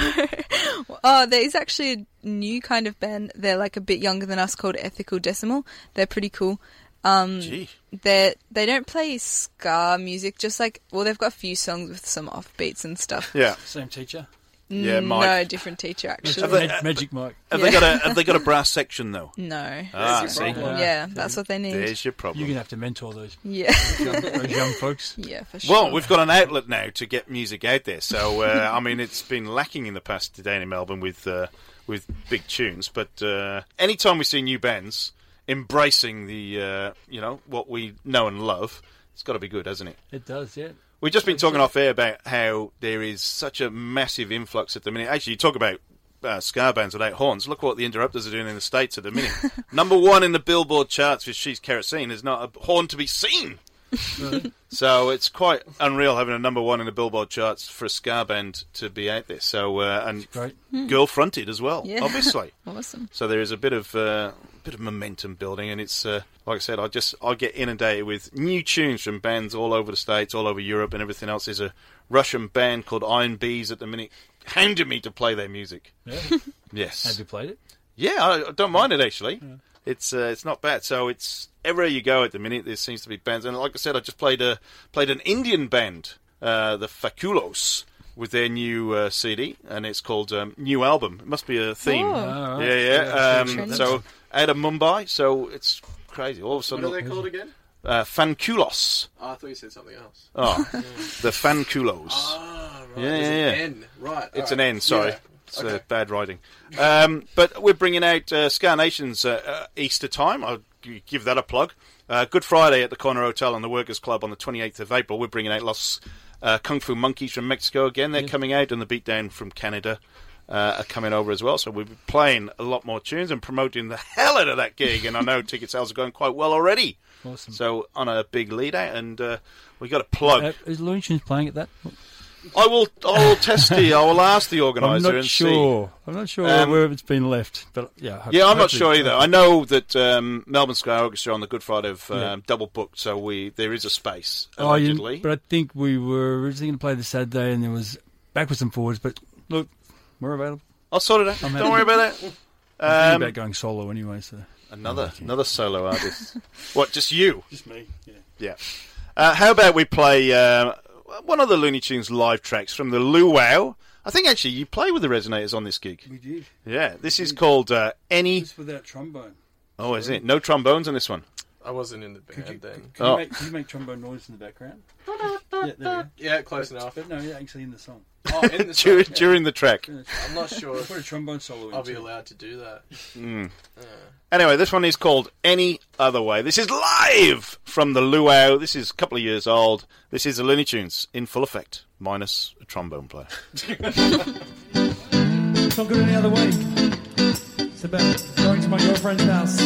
oh, there is actually a new kind of band. They're like a bit younger than us called Ethical Decimal. They're pretty cool. Um, Gee. They they don't play ska music. Just like well, they've got a few songs with some offbeats and stuff. Yeah. Same teacher. Yeah, Mm, Mike. No, different teacher actually. Have they- Mag- Magic Mike. Have Yeah. they got a Have they got a brass section though? [laughs] No. Ah, That's see. your problem. Yeah, that's what they need. There's your problem. You're gonna have to mentor those. Yeah. young, [laughs] those young folks. Yeah, for sure. Well, we've got an outlet now to get music out there. So uh, I mean, it's been lacking in the past today in Melbourne with uh, with big tunes. But uh, anytime we see new bands embracing the uh, you know what we know and love, it's got to be good, hasn't it? It does, yeah. We've just been talking off air about how there is such a massive influx at the minute. Actually, you talk about uh, ska bands without horns. Look what the Interrupters are doing in the States at the minute. [laughs] Number one in the Billboard charts with She's Kerosene. is not a horn to be seen. [laughs] so it's quite unreal having a number one in the Billboard charts for a ska band to be out there. So uh, and girl fronted as well, Yeah. obviously. [laughs] Awesome. So there is a bit of uh, bit of momentum building, and it's uh, like I said, I just I get inundated with new tunes from bands all over the states, all over Europe, and everything else. There's a Russian band called Iron Bees at the minute, hounding me to play their music. Yeah. Yes. Have you played it? Yeah, I, I don't mind it actually. It's uh, it's not bad. So it's everywhere you go at the minute. There seems to be bands, and like I said, I just played a played an Indian band, uh, the Fanculos, with their new uh, CD, and it's called um, New Album. It must be a theme. Oh. Ah, right. Yeah, Yeah, yeah. Um, so out of Mumbai, so it's crazy. All of a What sudden, are they called again? Uh, Fanculos. Oh, I thought you said something else. Oh, [laughs] [laughs] the Fanculos. Ah, right. Yeah, There's yeah, an yeah. N. Right. It's all an. N. Sorry, Yeah. it's uh, bad writing. Um, but we're bringing out uh, Ska Nation's uh, uh, Easter time. I'll g- give that a plug. Uh, Good Friday at the Corner Hotel and the Workers Club on the 28th of April. We're bringing out Los uh, Kung Fu Monkeys from Mexico again. They're coming out, and the Beatdown from Canada. Uh, are coming over as well, so we'll be playing a lot more tunes and promoting the [laughs] hell out of that gig. And I know ticket sales are going quite well already. Awesome. So on a big lead out, and uh, we got a plug. Uh, is Loonee Tunes playing at that? I will. I will test the. I will ask the organizer. I'm not sure. see. I'm not sure Um, where it's been left, but yeah. hope- Yeah, I'm not sure either. I know that um, Melbourne Ska Orchestra on the Good Friday have um, Yeah. double booked, so we there is a space Oh, you- but I think we were originally going to play the Saturday, and there was backwards and forwards. But look, we're available. I'll sort it out. I'm Don't happy. worry about that. [laughs] I'm Um, about going solo anyway. So Another another solo artist. what? Just you? Just me. Yeah. Yeah. Uh, how about we play uh, one of the Loonee Tunes live tracks from the Luau? I think actually you play with the Resonators on this gig. we did. Yeah, this is called uh, Any. Just without trombone. Oh, is it? No trombones on this one. I wasn't in the band then. Can, Oh. you make, can you make trombone noise in the background? [laughs] yeah, there we go. [laughs] Yeah, close But- enough. But no, yeah, actually in the song. [laughs] Oh, in the [laughs] Dur- song. during the track. I'm not sure Put a trombone solo in. I'll be too. allowed to do that. Mm. Anyway, this one is called Any Other Way. This is live from the Luau. This is a couple of years old. This is the Loonee Tunes in full effect, minus a trombone player. It's not good any other way. It's about going to my girlfriend's house.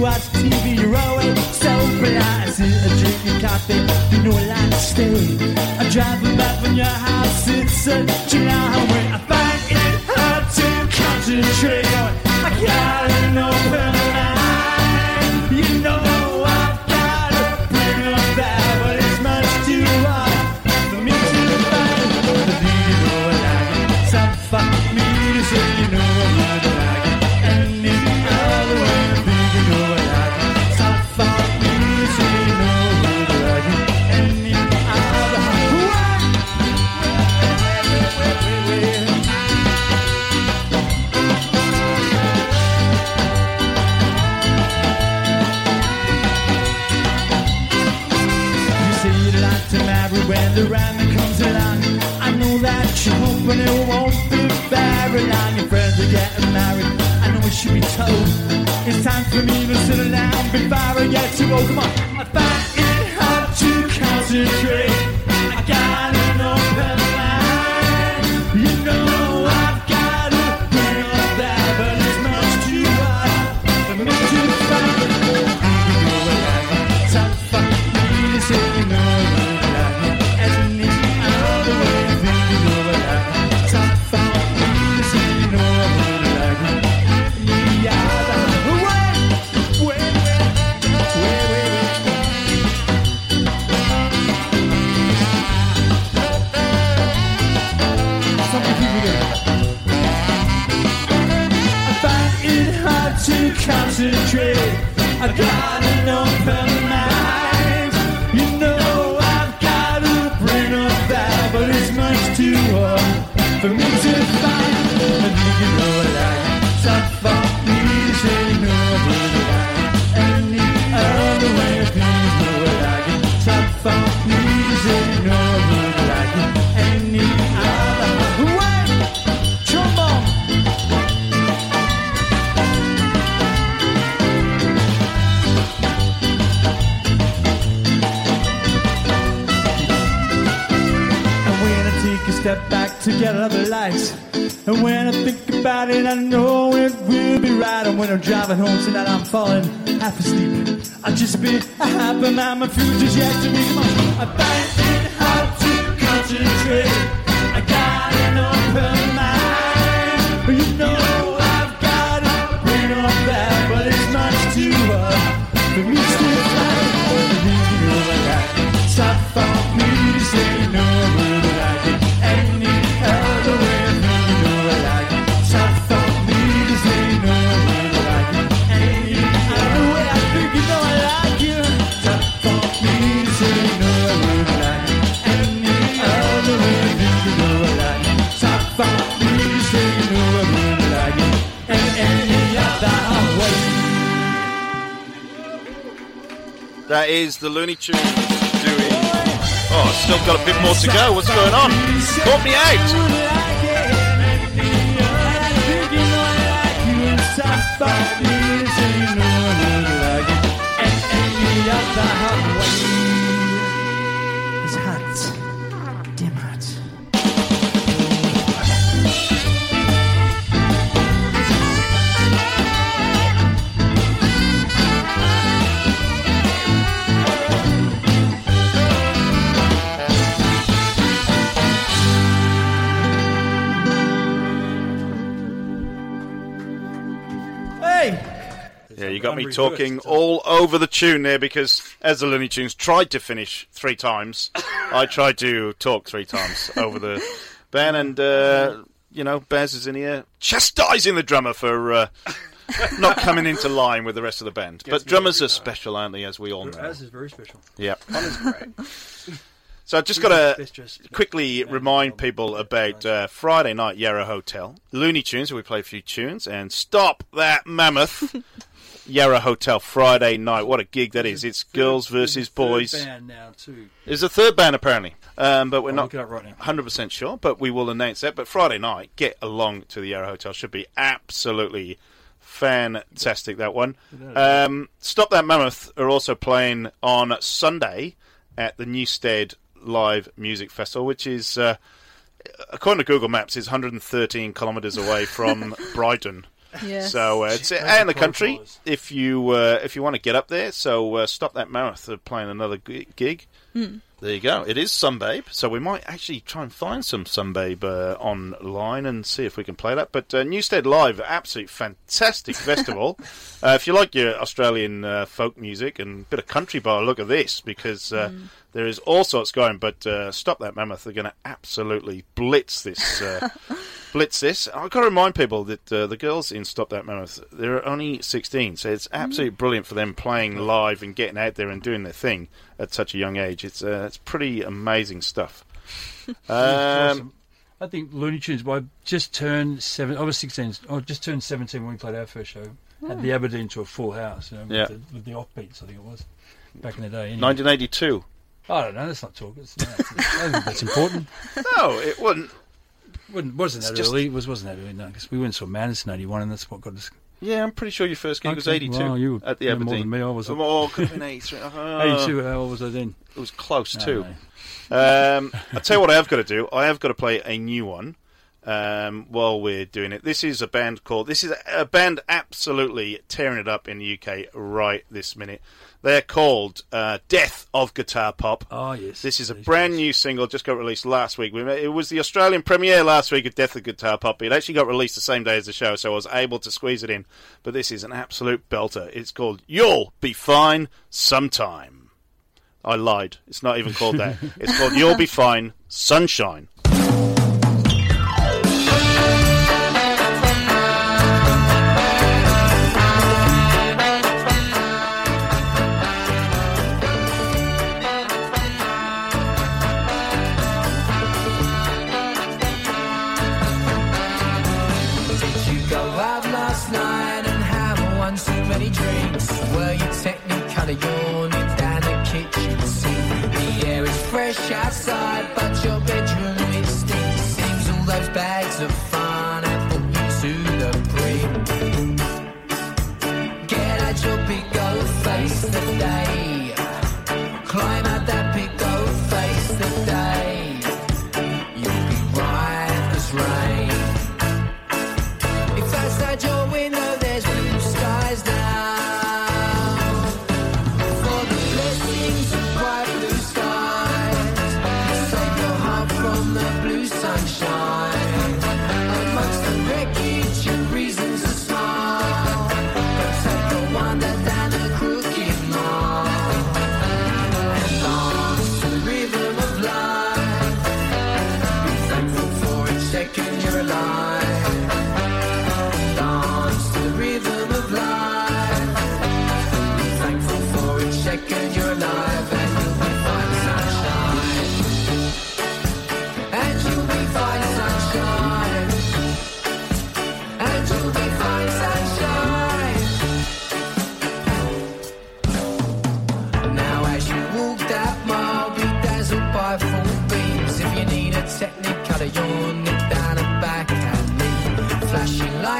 Watch TV, you're always so polite. I sit and drink your coffee, you know I like to stay. I drive back from your house, it's such a long way. I find it hard to concentrate. I got an open you're it won't be very long. Your friends are getting married. I know it should be told. It's time for me to sit down before I get too old. Oh, come on, I find it hard to concentrate. Talking all over the tune there because as the Loonee Tunes tried to finish three times, I tried to talk three times over the [laughs] band, and uh, you know, Baz is in here chastising the drummer for uh, not coming into line with the rest of the band. Gets But drummers are special, aren't they? As we all know. As is very special. Yeah. Connor's great. [laughs] So I've just got to quickly remind people about uh, Friday night Yarra Hotel, Loonee Tunes. Where we play a few tunes, and stop that mammoth. [laughs] Yarra Hotel Friday night. What a gig that is! It's girls versus boys. Third band now too. There's a third band apparently, um, but we're not look it up right now. 100% sure. But we will announce that. But Friday night, get along to the Yarra Hotel. Should be absolutely fantastic. That one. Um, Stop that mammoth are also playing on Sunday at the Newstead Live Music Festival, which is. Uh, According to Google Maps, is 113 kilometres away from [laughs] Brighton. Yes. So uh, it's out in the the country if you uh, if you want to get up there. So uh, stop that marathon playing another g- gig. Hmm. There you go. It is Sunbabe, so we might actually try and find some Sunbabe uh, online and see if we can play that. But uh, Newstead Live, absolute fantastic festival. [laughs] Uh, if you like your Australian uh, folk music and a bit of country bar, look at this because uh, there is all sorts going. But uh, Stop That Mammoth They're going to absolutely blitz this. Uh, [laughs] blitz this. I've got to remind people that uh, the girls in Stop That Mammoth, they're only 16, so it's absolutely brilliant for them playing live and getting out there and doing their thing at such a young age. It's uh, it's pretty amazing stuff. [laughs] Um, awesome. I think Loonee Tunes. Well, I just turned seven. I was sixteen. I just turned seventeen when we played our first show at the Aberdeen to a full house. You know, with, Yeah. the, with the offbeats, I think it was back in the day. Anyway. 1982. I don't know. Let's not talk. It's, no, it's- I that's important. [laughs] No, it wasn't. Wasn't, wasn't that just- early? It was wasn't that early? No, because we went to Madison in '81, and that's what got us. Yeah, I'm pretty sure your first gig was 82 well, you at the know Aberdeen. more than me. I was. Oh, could have been 83. Oh. [laughs] 82. How old was I then? It was close No, too. no. Um, I'll tell you what I have got to do. I have got to play a new one um, while we're doing it. This is a band called. This is a band absolutely tearing it up in the UK right this minute. They're called uh, Death of Guitar Pop. Oh yes. This is a brand new single, just got released last week. It was the Australian premiere last week of Death of Guitar Pop. It actually got released the same day as the show, so I was able to squeeze it in. But this is an absolute belter. It's called You'll Be Fine Sometime. I lied. It's not even called that. [laughs] It's called You'll Be Fine Sunshine. Sunshine.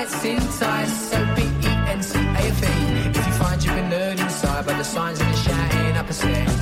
Lights entice, so B-E-N-C-A-F-E. If you find you've been lured inside by the signs and the shouting up a step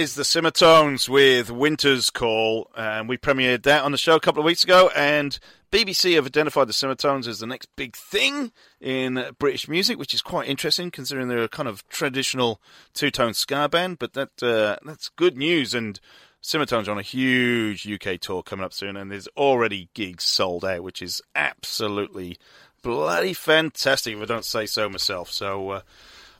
is the Simmertones with Winter's Call, and we premiered that on the show a couple of weeks ago. And BBC have identified the Simmertones as the next big thing in British music, which is quite interesting considering they're a kind of traditional two-tone ska band. But that uh, that's good news, and Simmertones are on a huge UK tour coming up soon, and there's already gigs sold out, which is absolutely bloody fantastic if I don't say so myself. So. Uh,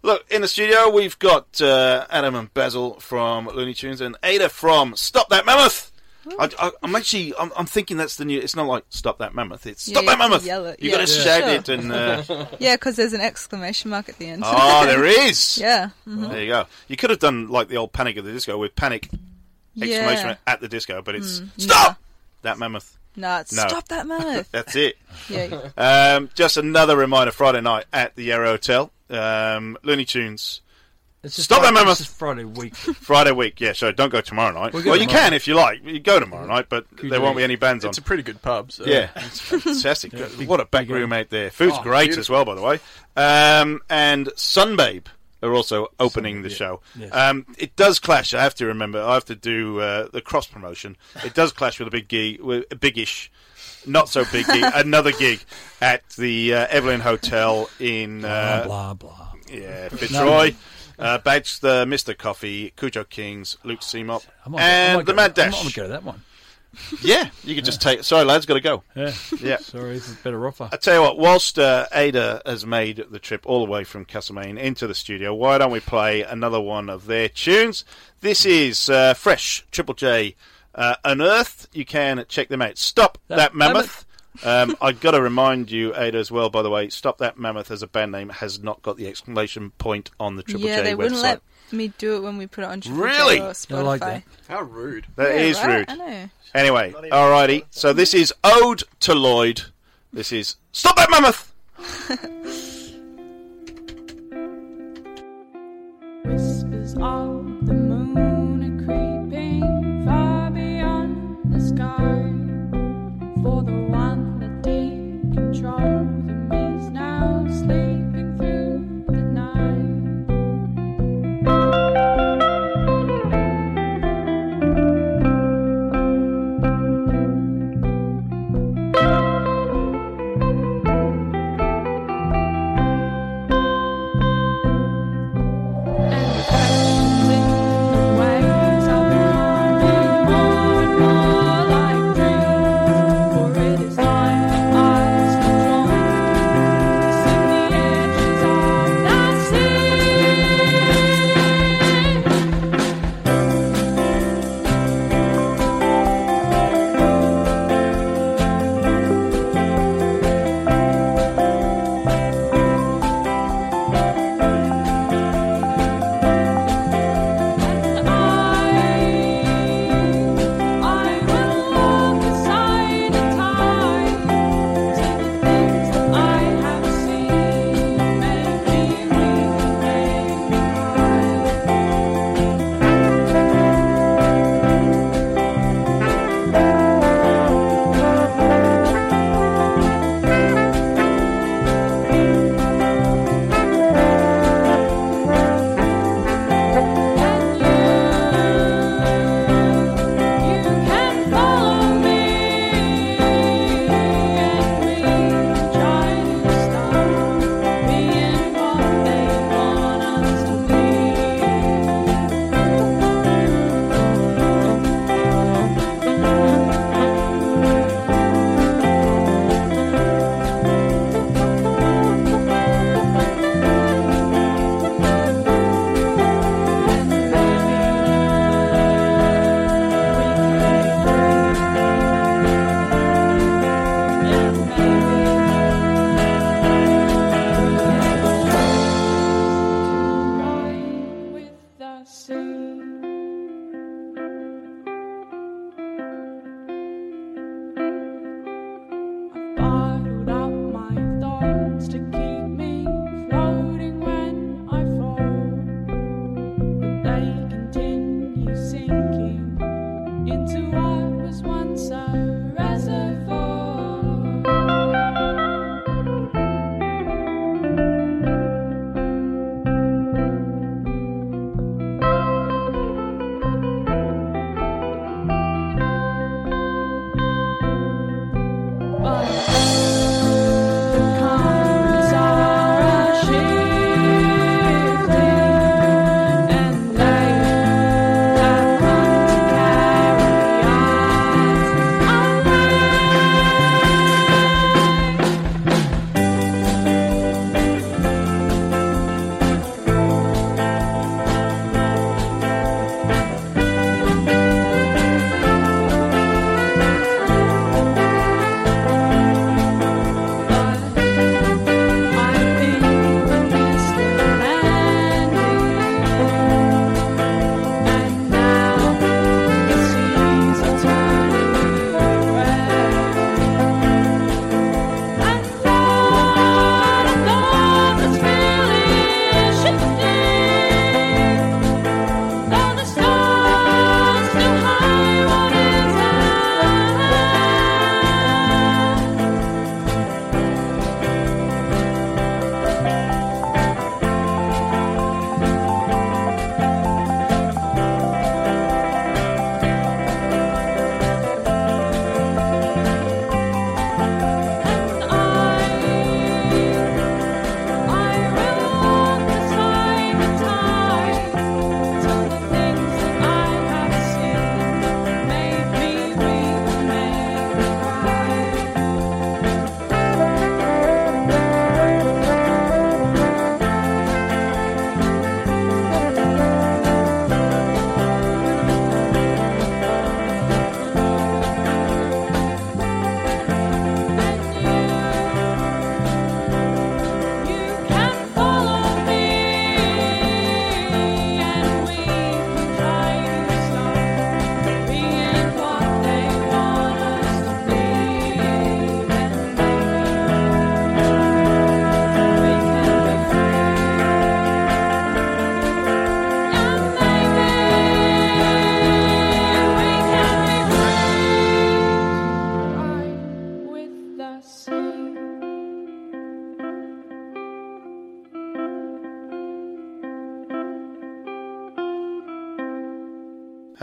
Look, in the studio we've got uh, Adam and Basil from Loonee Tunes and Ada from Stop That Mammoth. I, I, I'm actually, I'm, I'm thinking that's the new. It's not like Stop That Mammoth. It's Yeah, Stop you That Mammoth. You Yeah. got to Yeah. shout Sure. it and. Uh, [laughs] Yeah, because there's an exclamation mark at the end. oh, there is. [laughs] yeah. mhm. There you go. You could have done like the old Panic at the Disco with Panic exclamation Yeah. at the disco, but it's Mm, Stop That Mammoth. Nah, it's No. stop that [laughs] mammoth. That's it. Yeah. Um, just another reminder: Friday night at the Yarra Hotel. Um, Loonee Tunes. It's just Stop that Friday- mammoth. It's just Friday week. [laughs] Friday week, yeah. So don't go tomorrow night. We'll go well, you tomorrow. can if you like. You go tomorrow night, but Could there won't be any bands on. It's a pretty good pub. So. Yeah, [laughs] it's fantastic. Yeah, big- what a back big room out there. Food's Oh, great beautiful. as well, by the way. Um, and Sunbabe are also opening the show. Yes. Um, it does clash. I have to remember. I have to do uh, the cross promotion. It does clash with a big gig, with a biggish, not so big gig, [laughs] another gig at the uh, Evelyn Hotel in uh, blah blah. yeah Fitzroy. Uh, Badge the Mr. Coffee, Kujo Kings, Luke Seymoup, and the Mad I'm might- I might go to that one. Yeah, you could just take. Sorry, lads, got to go. Yeah. Yeah. [laughs] Sorry, it's a better offer. I tell you what, whilst uh, Ada has made the trip all the way from Castlemaine into the studio, why don't we play another one of their tunes? This is uh, Fresh Triple J uh, Unearthed. You can check them out. Stop that, That mammoth. um, I got to remind you, Ada, as well. By the way, Stop That Mammoth as a band name has not got the exclamation point on the Triple yeah, J they website. wouldn't let me do it when we put it on Triple Really? J or I like that. How rude. That Yeah, is right? rude. I know. Anyway, alrighty. So this is Ode to Lloyd. This is Stop That Mammoth. [laughs]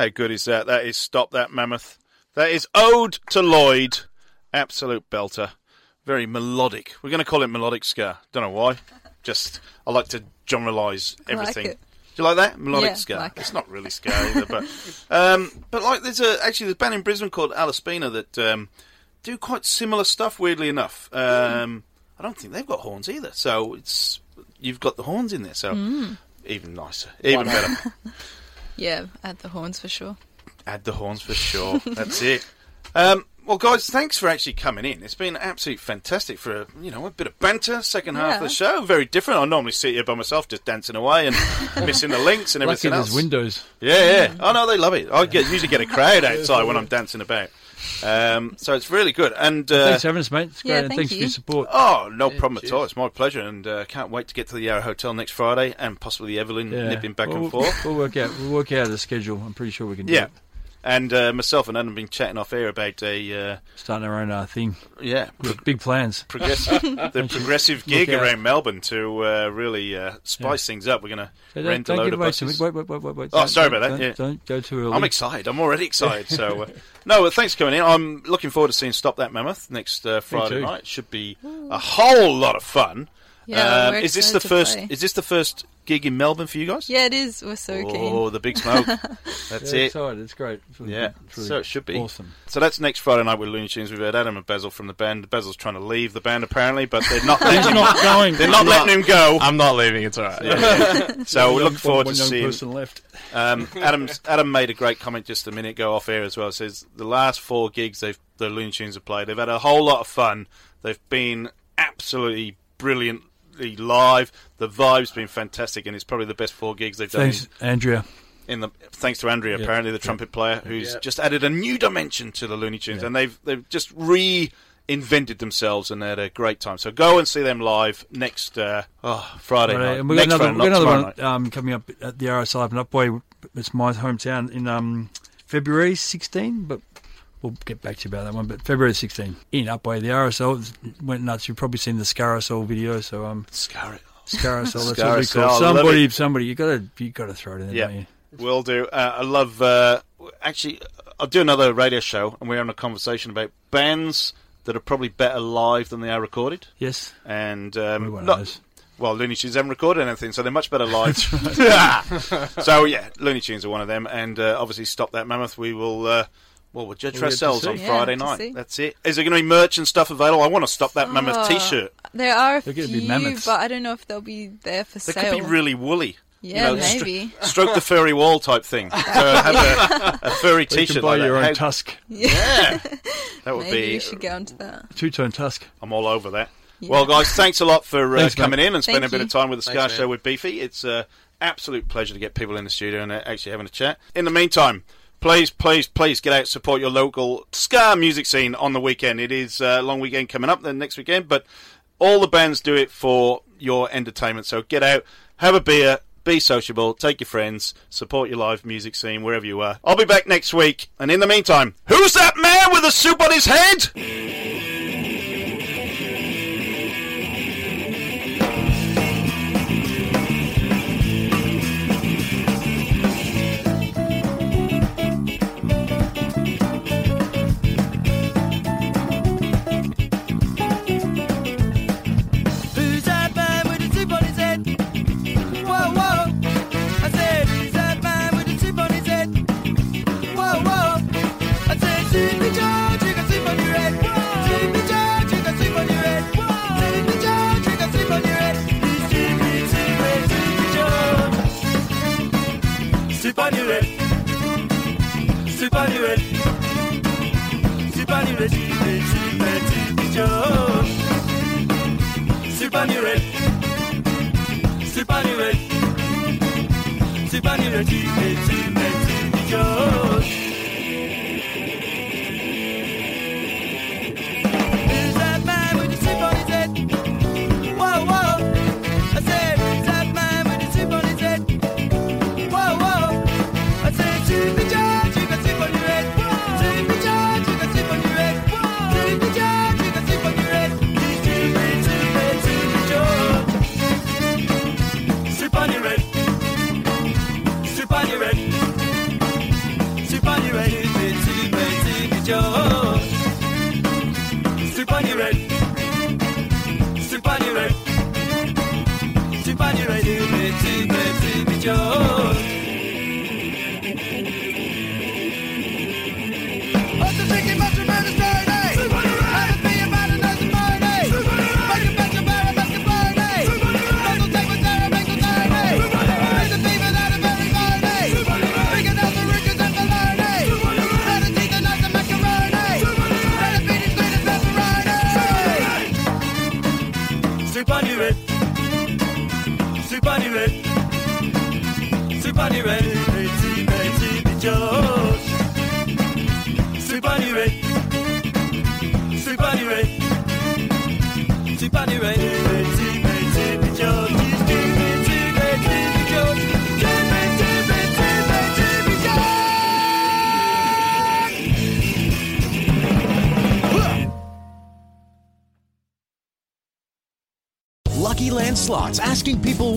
How good is that? That is Stop That Mammoth. That is Ode to Lloyd. Absolute belter. Very melodic. We're going to call it melodic ska. Don't know why. Just, I like to generalise I like everything. it. Do you like that? Melodic Yeah, ska. like it. it's not really ska either, but um, but like there's a actually there's a band in Brisbane called Alaspina that um, do quite similar stuff. Weirdly enough, um, I don't think they've got horns either. So it's you've got the horns in there, so Mm. even nicer, even better. [laughs] Yeah, add the horns for sure. Add the horns for sure. [laughs] That's it. Um, well, guys, thanks for actually coming in. It's been absolutely fantastic for a, you know a bit of banter. Second half of the show, very different. I normally sit here by myself, just dancing away and [laughs] missing the links and everything there's else. windows. Yeah, yeah. Oh no, they love it. I get, usually get a crowd outside when I'm dancing about. Um, so it's really good. And uh, thanks for having us, mate. It's great. Yeah, and thank thanks for your support. Oh, no problem at all. It's my pleasure, and uh, can't wait to get to the Yarra Hotel next Friday, and possibly Evelyn Yeah. nipping back We'll- and forth. [laughs] We'll work out. We'll work out the schedule. I'm pretty sure we can. Do Yeah. it. And uh, myself and Adam have been chatting off air about a uh, Starting our own uh, thing. yeah Big, big plans. [laughs] progressive the progressive gig around Melbourne to uh, really uh, spice things up. We're going to don't, rent a load of buses. Wait, wait, wait, wait, wait. Oh, Don't- sorry about that. don't- Yeah. Don't go too early. I'm excited. I'm already excited. So, uh, [laughs] no, well, thanks for coming in. I'm looking forward to seeing Stop That Mammoth next uh, Friday night. Should be a whole lot of fun. Yeah, Um, we're is this the to first? play. Is this the first gig in Melbourne for you guys? Yeah, it is. We're so oh, keen. the big smoke. [laughs] That's Yeah, it. excited. It's great. It's really Yeah. It's really so it should be awesome. So that's next Friday night with Loonee Tunes. We've had Adam and Basil from the band. Basil's trying to leave the band apparently, but they're not [laughs] He's letting him. not going. They're not I'm letting him go. I'm not leaving. It's all right. Yeah. [laughs] so we're One- looking forward one to young seeing. person left. Um, Adam's, Adam made a great comment just a minute ago off air as well. Says the last four gigs they've the Loonee Tunes have played, they've had a whole lot of fun. They've been absolutely brilliantly live. The vibe's been fantastic, and it's probably the best four gigs they've done. Thanks, Andrea. In, in the thanks to Andrea, Yeah. apparently the Yeah. trumpet player, who's Yeah. just added a new dimension to the Loonee Tunes, and they've they've just reinvented themselves and they had a great time. So go and see them live next uh, oh, Friday Right, night. and we've got another, Friday, we've got another one night. um, coming up at the RSL up in Upwey. It's my hometown in um, February 16, but we'll get back to you about that one. But February 16 in Upwey, the RSL went nuts. You've probably seen the Scarisol video. So um, Scar- Scarisol, that's what we call somebody. Somebody, you got to you got to throw it in there, don't Yeah, you? will do. Uh, I love. Uh, actually, I'll do another radio show, and we're having a conversation about bands that are probably better live than they are recorded. Yes. and um, not- well, Loonee Tunes haven't recorded anything, so they're much better live. [laughs] so yeah, Loonee Tunes are one of them, and uh, obviously, stop that mammoth. We will. Uh, well, we'll judge We'll for ourselves on Yeah, Friday night. see. That's it. Is there going to be merch and stuff available? I want to stop that mammoth Oh, T-shirt. There are a They're gonna few, be mammoths. but I don't know if they'll be there for They sale. They could be really woolly. Yeah, you know, stro- maybe. stroke the furry wall type thing. [laughs] So have a, a furry T-shirt You can buy like your that. own How- tusk, Yeah, [laughs] that would Maybe be. you should get onto that. two tone tusk. I'm all over that. Yeah. Well, guys, thanks a lot for uh, Thanks, mate. coming in and spending Thank a bit of time with the Ska Thanks, Show man. with Beefy. It's an absolute pleasure to get people in the studio and uh, actually having a chat. In the meantime, please, please, please get out, support your local ska music scene on the weekend. It is a long weekend coming up, then next weekend, but all the bands do it for your entertainment. So get out, have a beer. Be sociable, take your friends, support your live music scene wherever you are. I'll be back next week, and in the meantime, who's that man with a soup on his head? Chip on your head. Chip on your head. Chip on your head, Jimmy, Jimmy, Jimmy George. Slip on your head.